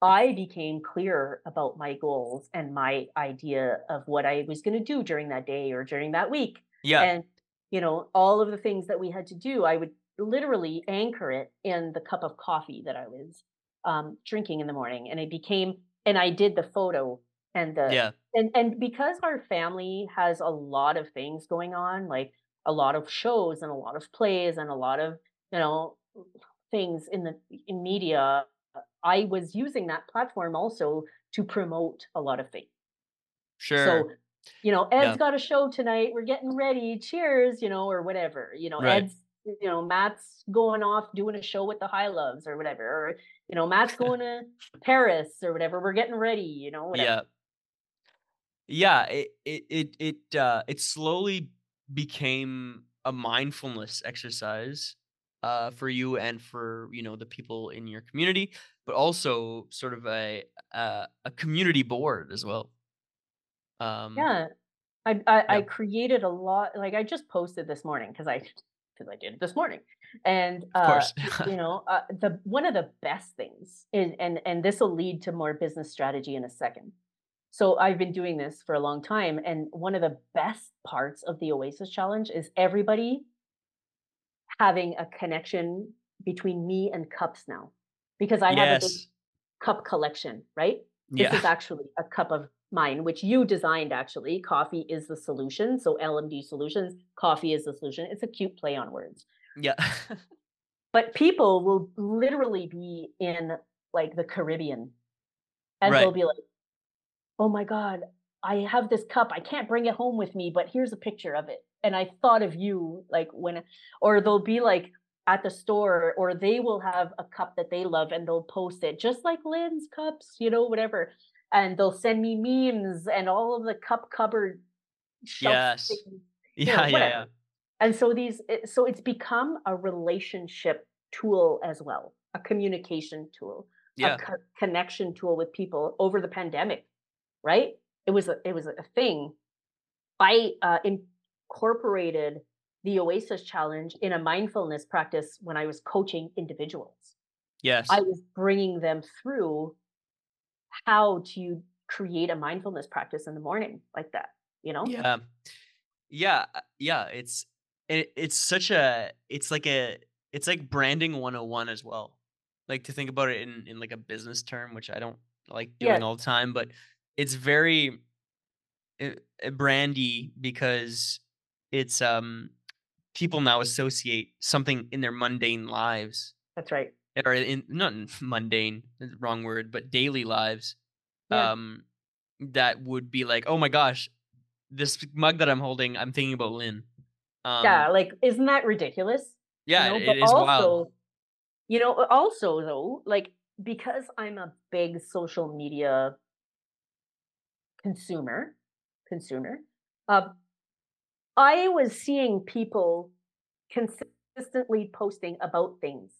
I became clear about my goals and my idea of what I was going to do during that day or during that week. Yeah. And, you know, all of the things that we had to do, I would literally anchor it in the cup of coffee that I was um, drinking in the morning. And it became, and I did the photo and the, yeah. and and because our family has a lot of things going on like a lot of shows and a lot of plays and a lot of you know things in the in media i was using that platform also to promote a lot of things Sure. so you know ed's Yeah. got a show tonight we're getting ready cheers you know or whatever you know Right. ed's you know mat's going off doing a show with the high loves or whatever or you know mat's going to paris or whatever we're getting ready you know whatever. Yeah. Yeah, it it it it uh it slowly became a mindfulness exercise uh for you and for, you know, the people in your community, but also sort of a uh, a community board as well. Um Yeah, I I, I created a lot. Like I just posted this morning because I because I did it this morning, and Of uh, course. *laughs* you know, uh, the one of the best things is, and and this will lead to more business strategy in a second. So I've been doing this for a long time, and one of the best parts of the Oasis Challenge is everybody having a connection between me and cups now, because I have a big cup collection, right? This Yeah. is actually a cup of mine, which you designed actually. Coffee is the solution. So LMD solutions, coffee is the solution. It's a cute play on words. Yeah. *laughs* But people will literally be in like the Caribbean and they'll be like, oh my God, I have this cup. I can't bring it home with me, but here's a picture of it. And I thought of you like when, or they'll be like at the store, or they will have a cup that they love and they'll post it, just like Lynne's cups, you know, whatever. And they'll send me memes and all of the cup cupboard shelf Yes. things, *laughs* Yeah, know, yeah, yeah. And so these, so it's become a relationship tool as well, a communication tool Yeah. a co- connection tool with people over the pandemic right it was a it was a thing i uh, incorporated the oasis challenge in a mindfulness practice when i was coaching individuals Yes. i was bringing them through how to create a mindfulness practice in the morning like that you know Yeah. Yeah, uh, yeah, it's it, it's such a it's like a it's like branding 101 as well. Like to think about it in in like a business term, which I don't like doing yeah all the time, but it's very uh, uh, brandy because it's um people now associate something in their mundane lives that's right or in not *laughs* mundane, wrong word, but daily lives yeah um that would be like, "Oh my gosh, this mug that I'm holding, I'm thinking about Lynne. Um, yeah, like isn't that ridiculous? yeah, you know, it but is wild. also, you know, also though, like because I'm a big social media consumer, consumer, uh, I was seeing people consistently posting about things.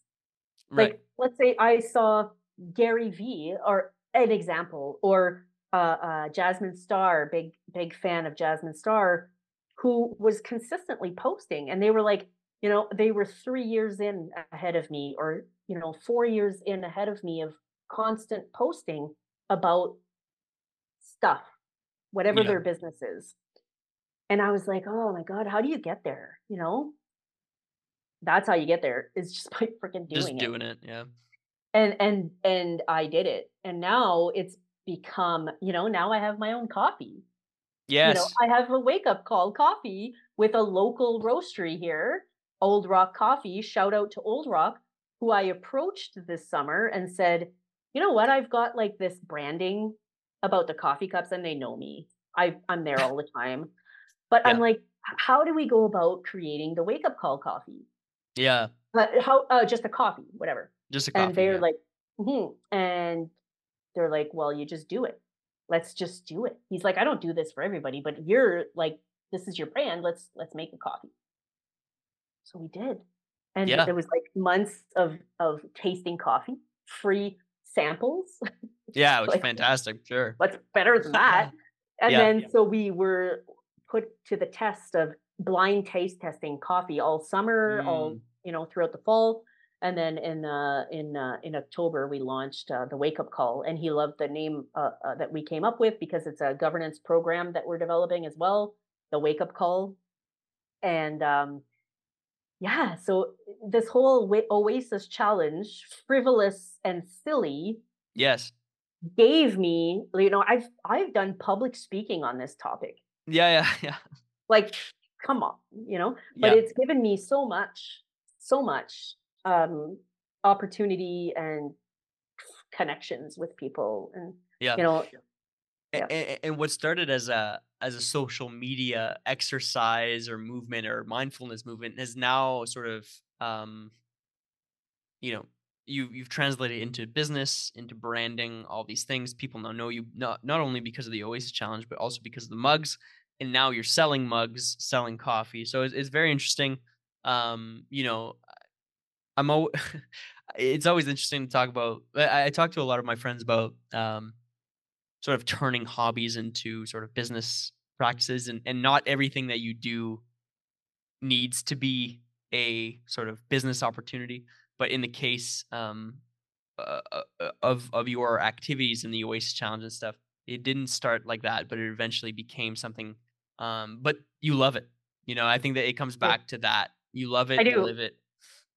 Right. Like, let's say I saw Gary Vee, or an example, or uh, uh, Jasmine Star, big big fan of Jasmine Star, who was consistently posting, and they were like, you know, they were three years in ahead of me, or you know, four years in ahead of me of constant posting about stuff, whatever Yeah. their business is. And I was like, oh my God, how do you get there? You know, that's how you get there is just *laughs* by freaking Just doing it. doing it. Yeah. And and and I did it. And now it's become, you know, now I have my own coffee. You know, Yes. I have a wake up call coffee with a local roastery here, Old Rock Coffee. Shout out to Old Rock, who I approached this summer and said, you know what? I've got like this branding about the coffee cups and they know me. I, I'm there all the *laughs* time. But I'm like, how do we go about creating the wake up call coffee? Yeah. But how, uh, just a coffee, whatever. Just a coffee. And they're yeah. like, hmm and they're like, well, you just do it. Let's just do it. He's like, I don't do this for everybody, but you're like, this is your brand. Let's let's make a coffee. So we did. And Yeah. there was like months of of tasting coffee, free samples. yeah, *laughs* it was like- fantastic. Sure. What's better than that? *laughs* And Yeah. then so we were put to the test of blind taste testing coffee all summer, all Mm. you know, throughout the fall. And then in uh, in uh, in October we launched uh, the Wake Up Call, and he loved the name uh, uh, that we came up with because it's a governance program that we're developing as well, the Wake Up Call. And um, yeah, so this whole Oasis challenge, frivolous and silly, Yes. gave me you know i've i've done public speaking on this topic Yeah. Yeah. *laughs* Yeah. like come on you know but yeah. it's given me so much so much um opportunity and connections with people and Yeah. you know yeah. a- and what started as a as a social media exercise or movement or mindfulness movement has now sort of um you know you you've translated into business into branding all these things people now know you not not only because of the oasis challenge but also because of the mugs and now you're selling mugs selling coffee so it's, it's very interesting um you know i'm al- *laughs* it's always interesting to talk about I, I talk to a lot of my friends about um sort of turning hobbies into sort of business practices and, and not everything that you do needs to be a sort of business opportunity but in the case um, uh, uh, of of your activities in the oasis challenge and stuff it didn't start like that but it eventually became something um, but you love it you know i think that it comes back to that you love it you live it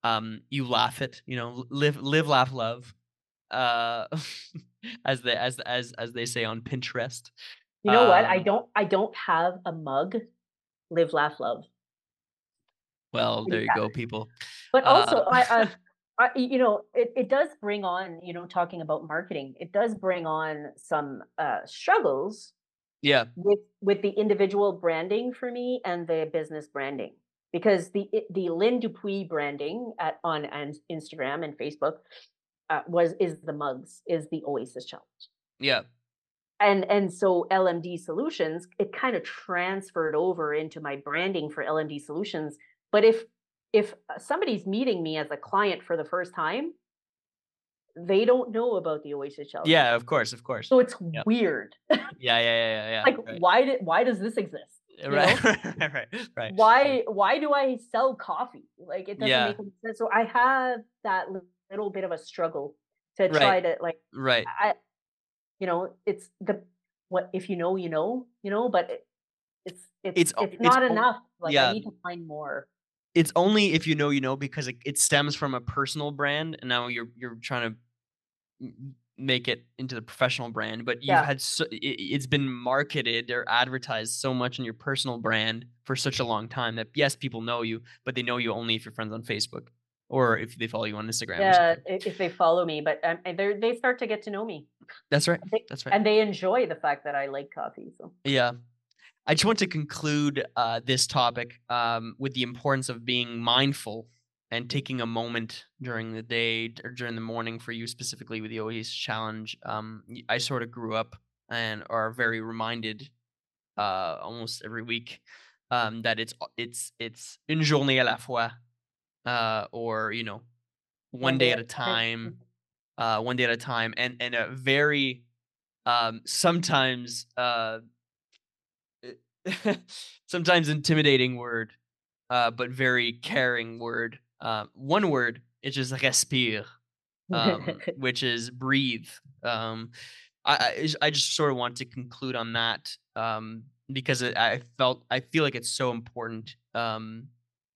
um, you laugh it you know live live laugh love uh *laughs* as they as as as they say on pinterest you know what? I Um, don't i don't have a mug live laugh love. Well there you go people but also Uh, I, I *laughs* *laughs* I, you know, it, it does bring on, you know, talking about marketing, it does bring on some uh, struggles yeah. with with the individual branding for me and the business branding because the the Lynne Dupuis branding at on and Instagram and Facebook uh, was is the mugs is the Oasis challenge. Yeah. And and so LMD Solutions it kind of transferred over into my branding for LMD Solutions but if if uh, somebody's meeting me as a client for the first time they don't know about the Oasis challenge yeah of course of course so it's Yeah. weird yeah *laughs* yeah yeah yeah, yeah like right. why did why does this exist right right *laughs* right right why why do I sell coffee? Like it doesn't Yeah. make sense. So I have that little bit of a struggle to Right. try to like right I you know, it's the what if you know, you know, you know, but it, it's it's It's it's, o- it's not enough. Like yeah. I need to find more. It's only if you know you know because it, it stems from a personal brand and now you're you're trying to make it into the professional brand but you've Yeah. had so, it, it's been marketed or advertised so much in your personal brand for such a long time that yes people know you but they know you only if you're friends on facebook or if they follow you on instagram Yeah, if they follow me, but um, they they start to get to know me, that's right they, that's right and they enjoy the fact that I like coffee. So yeah I just want to conclude uh, this topic um, with the importance of being mindful and taking a moment during the day or during the morning for you specifically with the Oasis Challenge. Um, I sort of grew up and are very reminded uh, almost every week um, that it's it's it's une journée à la fois, uh, or you know, one, day, at a time, uh, one day at a time, and and a very um, sometimes uh, *laughs* sometimes intimidating word, uh, but very caring word. Uh, one word, it's just respire, um, *laughs* which is breathe. Um, I, I just sort of want to conclude on that um, because it, I felt I feel like it's so important, um,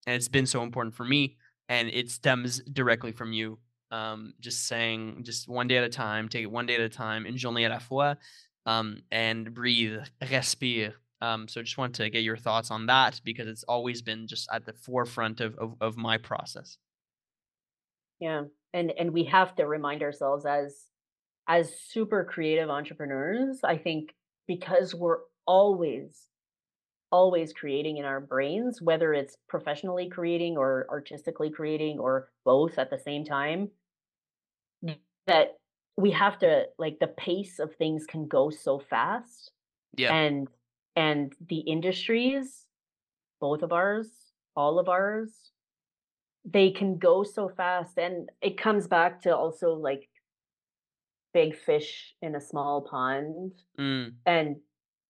and it's been so important for me, and it stems directly from you. Um, just saying, just one day at a time, take it one day at a time, une journée à la fois, um, and breathe, respire. Um, so I just want to get your thoughts on that because it's always been just at the forefront of, of, of my process. Yeah. And and we have to remind ourselves as as super creative entrepreneurs, I think because we're always always creating in our brains, whether it's professionally creating or artistically creating or both at the same time, that we have to like the pace of things can go so fast. Yeah. And and the industries, both of ours, all of ours, they can go so fast. And it comes back to also like big fish in a small pond. Mm. And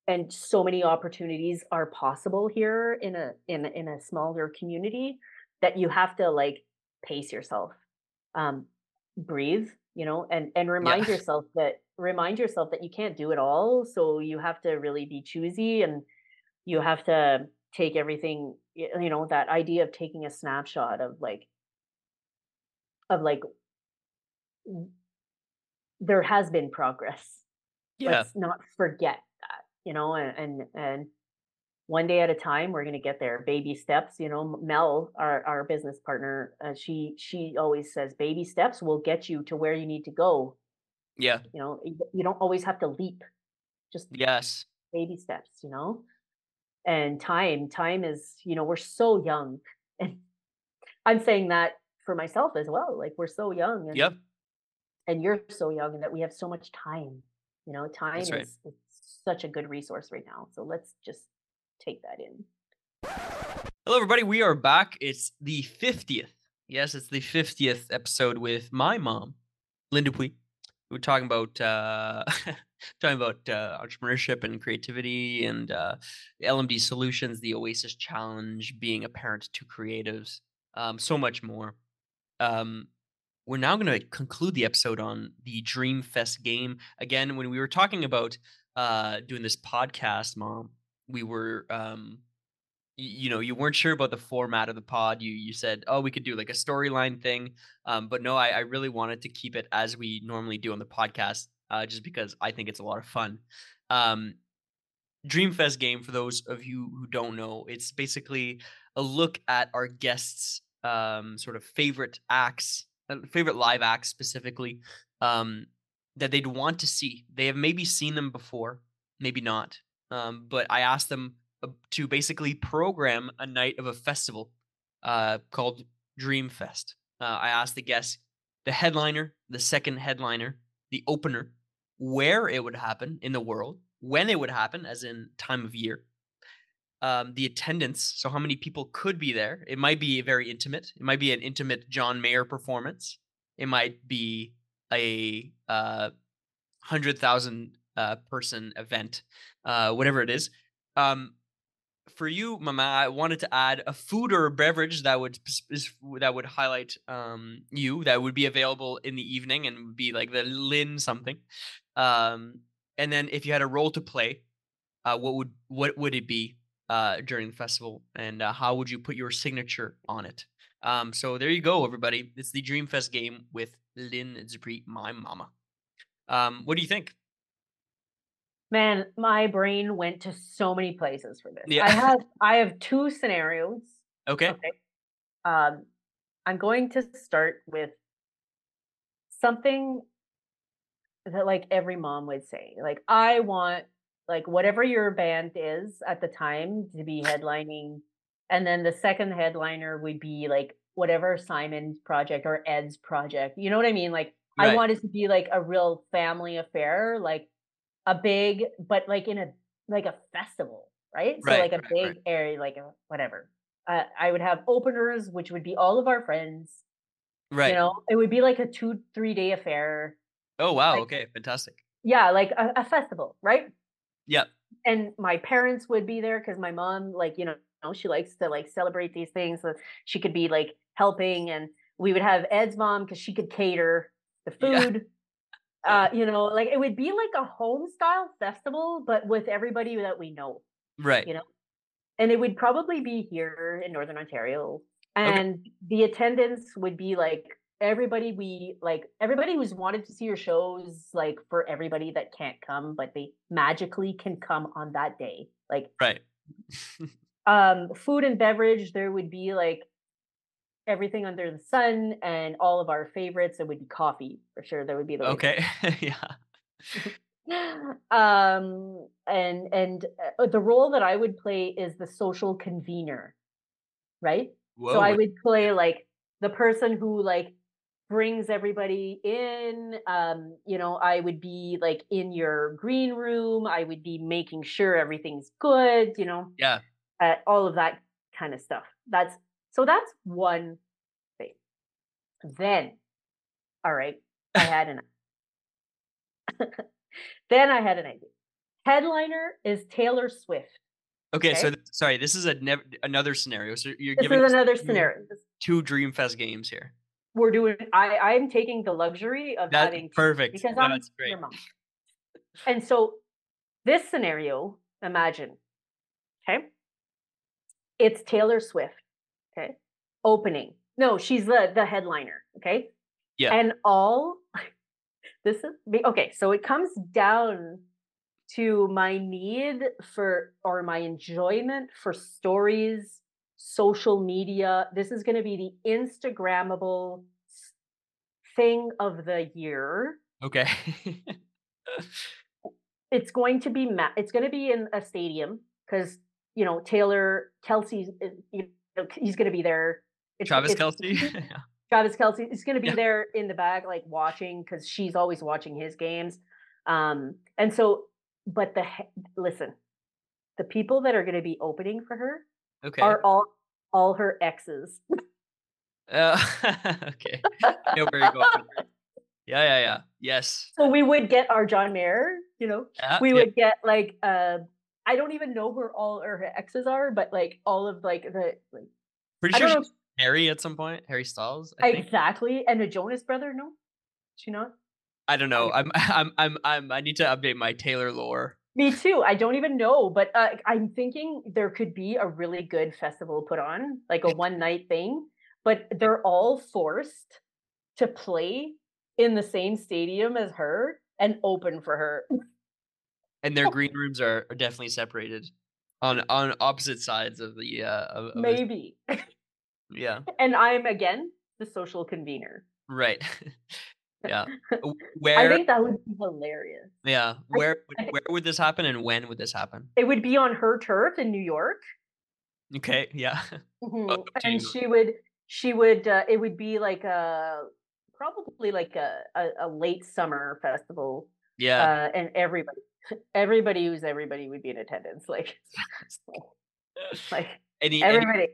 and so many opportunities are possible here in a in in a smaller community that you have to like pace yourself um breathe you know and and remind yeah. yourself that remind yourself that you can't do it all so you have to really be choosy and you have to take everything you know that idea of taking a snapshot of like of like there has been progress. Yeah. let's not forget that you know and and, and one day at a time we're going to get there. Baby steps you know mel our, our business partner uh, she she always says baby steps will get you to where you need to go yeah. You know, you don't always have to leap. Just yes. Baby steps, you know? And time, time is, you know, we're so young. *laughs* And I'm saying that for myself as well. Like we're so young. And, yep. And you're so young and that we have so much time. You know, time is, right. is such a good resource right now. So let's just take that in. Hello, everybody. We are back. It's the 50th. Yes, it's the 50th episode with my mom, Linda Dupuis we are talking about uh, *laughs* talking about uh, entrepreneurship and creativity and uh, LMD solutions, the Oasis Challenge, being a parent to creatives, um, so much more. Um, we're now going to conclude the episode on the Dreamfest game. Again, when we were talking about uh, doing this podcast, Mom, we were um, you know you weren't sure about the format of the pod. You you said oh we could do like a storyline thing. Um, but no I, I really wanted to keep it as we normally do on the podcast uh, just because i think it's a lot of fun. Um, dreamfest game for those of you who don't know it's basically a look at our guests um, sort of favorite acts uh, favorite live acts specifically um, that they'd want to see. They have maybe seen them before maybe not um, but i asked them to basically program a night of a festival uh, called Dreamfest. Uh, I asked the guests the headliner, the second headliner, the opener, where it would happen in the world, when it would happen, as in time of year, um, the attendance, so how many people could be there. It might be very intimate. It might be an intimate John Mayer performance. It might be a uh, hundred thousand uh, person event, uh, whatever it is. Um, for you, Mama, I wanted to add a food or a beverage that would that would highlight um, you that would be available in the evening and would be like the Lynne something. Um, and then if you had a role to play, uh, what would what would it be uh, during the festival, and uh, how would you put your signature on it? Um, so there you go, everybody. It's the Dreamfest game with Lynne Dupuis, my mama. Um, what do you think? Man, my brain went to so many places for this. Yeah. I have I have two scenarios. Okay. okay. Um, I'm going to start with something that like every mom would say. Like I want like whatever your band is at the time to be headlining, and then the second headliner would be like whatever Simon's project or Ed's project. You know what I mean? Like I Right. want it to be like a real family affair, like a big, but like in a like a festival, right? So Right, like a right, big right. area, like a, whatever. Uh, I would have openers, which would be all of our friends. Right. You know, it would be like a two, three day affair. oh wow. like- Okay. Fantastic. Yeah, like a, a festival, right? Yep. And my parents would be there because my mom, like, you know, she likes to like celebrate these things. So she could be like helping, and we would have Ed's mom because she could cater the Yeah. Uh, you know, like it would be like a home style festival, but with everybody that we know. Right. you know and it would probably be here in northern ontario and the attendance would be like everybody we like everybody who's wanted to see your shows like for everybody that can't come but they magically can come on that day like Right. *laughs* um food and beverage there would be like everything under the sun and all of our favorites it would be coffee for sure there would be the Okay. *laughs* yeah. *laughs* um and and uh, the role that i would play is the social convener right Whoa. so i would play like the person who like brings everybody in um you know i would be like in your green room i would be making sure everything's good you know yeah. uh, all of that kind of stuff that's so that's one thing then all right i had an *laughs* then i had an idea headliner is taylor swift Okay. So th- sorry. This is a nev- another scenario. So you're this giving is another two- scenario two Dreamfest games here. we're doing i i'm taking the luxury of That's having perfect. because No, i'm great. your mom and so this scenario imagine okay it's taylor swift okay opening no she's the the headliner okay Yeah. and all *laughs* this is okay so it comes down to my need for or my enjoyment for stories social media this is going to be the instagrammable thing of the year Okay. *laughs* it's going to be ma- it's going to be in a stadium because you know Taylor Kelce's uh, you know, he's going to be there. It's, Travis it's- Kelce. *laughs* Yeah. Travis Kelce is going to be Yeah. there in the back, like watching because she's always watching his games. Um, and so, but the listen, the people that are going to be opening for her Okay. are all all her exes. Uh, *laughs* *laughs* okay. I know where you're going. Yeah, yeah, yeah. Yes. So we would get our John Mayer, you know, Yeah, we would get like uh I don't even know who all her exes are, but like all of like the like Pretty I sure Harry at some point. Harry Styles. I think. exactly. And the Jonas brother, no? She not? I don't know. I'm, *laughs* I'm, I'm, I'm. I need to update my Taylor lore. Me too. I don't even know, but uh, I'm thinking there could be a really good festival put on, like a one night thing, but they're all forced to play in the same stadium as her and open for her. *laughs* and their green rooms are, are definitely separated on on opposite sides of the uh of, of the- Maybe. *laughs* yeah and I'm again the social convener. right *laughs* yeah *laughs* W- I where think that would be hilarious. yeah where I- where would this happen and when would this happen It would be on her turf in New York. okay yeah *laughs* Mhm, up And she would, she would, uh, it would be like a, probably like a, a, a late summer festival. yeah Uh, and everybody, everybody who's everybody would be in attendance. Like, like any everybody. any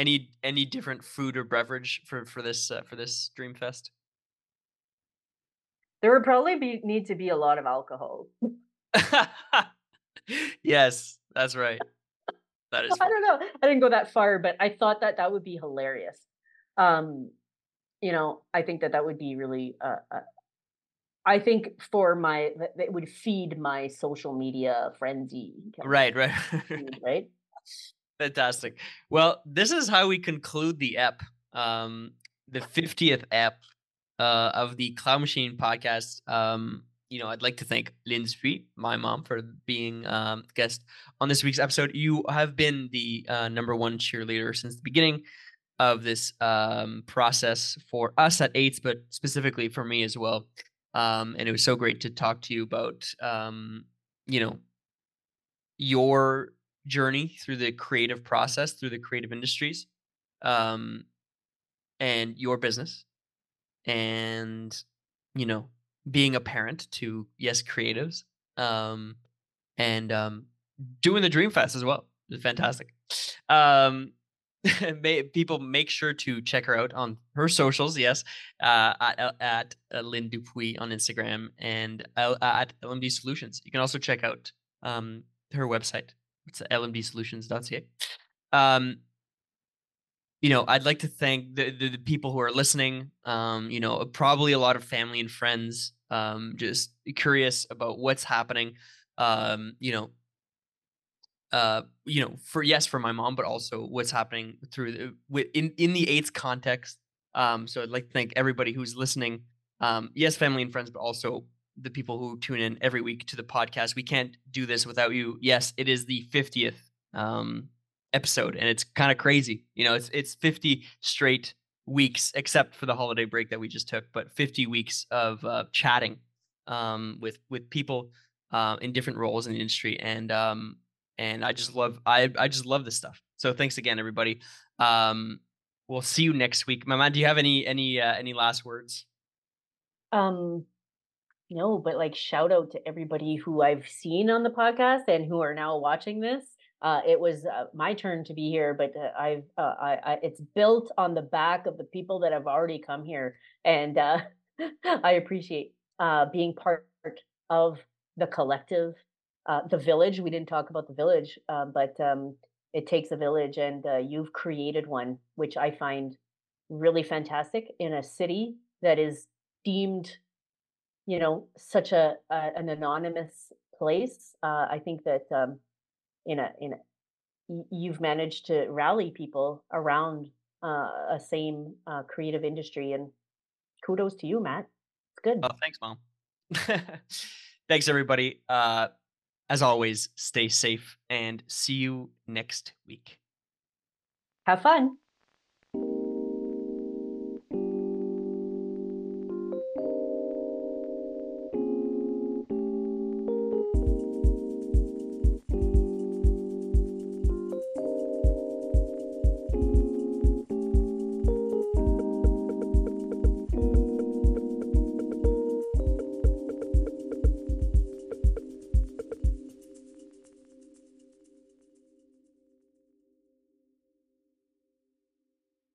any any different food or beverage for for this uh, for this dreamfest There would probably be, need to be a lot of alcohol. *laughs* yes that's right that is *laughs* I don't know. I didn't go that far, but I thought that that would be hilarious. Um, you know, I think that that would be really. Uh, uh, I think for my that would feed my social media frenzy. right right *laughs* right. Fantastic. Well, this is how we conclude the ep, um, the 50th ep uh, of the Cloud Machine podcast. Um, you know, I'd like to thank Street, my mom, for being um, guest on this week's episode. You have been the uh, number one cheerleader since the beginning of this um, process for us at eights, but specifically for me as well. Um, and it was so great to talk to you about, um, you know, your journey through the creative process, through the creative industries, um, and your business, and you know, being a parent to yes, creatives, um, and um, doing the Dreamfest as well. It's fantastic. Um, *laughs* people make sure to check her out on her socials. Yes, uh, at uh, at uh, Lynne Dupuis on Instagram and uh, at LMD Solutions. You can also check out um, her website. It's lmdsolutions.ca. Um, you know, I'd like to thank the, the, the people who are listening. Um, you know, probably a lot of family and friends, um, just curious about what's happening. Um, you know, uh, you know, for yes, for my mom, but also what's happening through the, with in in the Eights context. Um, so I'd like to thank everybody who's listening. Um, yes, family and friends, but also the people who tune in every week to the podcast. We can't do this without you. Yes, it is the fiftieth um, episode, and it's kind of crazy. You know, it's it's fifty straight weeks, except for the holiday break that we just took, but fifty weeks of uh, chatting um, with with people uh, in different roles in the industry, and um, and I just love I I just love this stuff. So thanks again, everybody. Um, we'll see you next week. Mama, do you have any any uh, any last words? Um, no, but like shout out to everybody who I've seen on the podcast and who are now watching this. Uh, it was uh, my turn to be here, but uh, I've uh, I, I, it's built on the back of the people that have already come here, and uh, *laughs* I appreciate uh, being part of the collective the village. We didn't talk about the village, but um, it takes a village, and you've created one, which I find really fantastic in a city that is deemed, you know, such a, a an anonymous place. Uh, I think that um, in a in a, you've managed to rally people around uh, a same uh, creative industry, and kudos to you, Mat. It's good. Oh, thanks, mom. *laughs* thanks, everybody. Uh, as always, stay safe and see you next week. Have fun.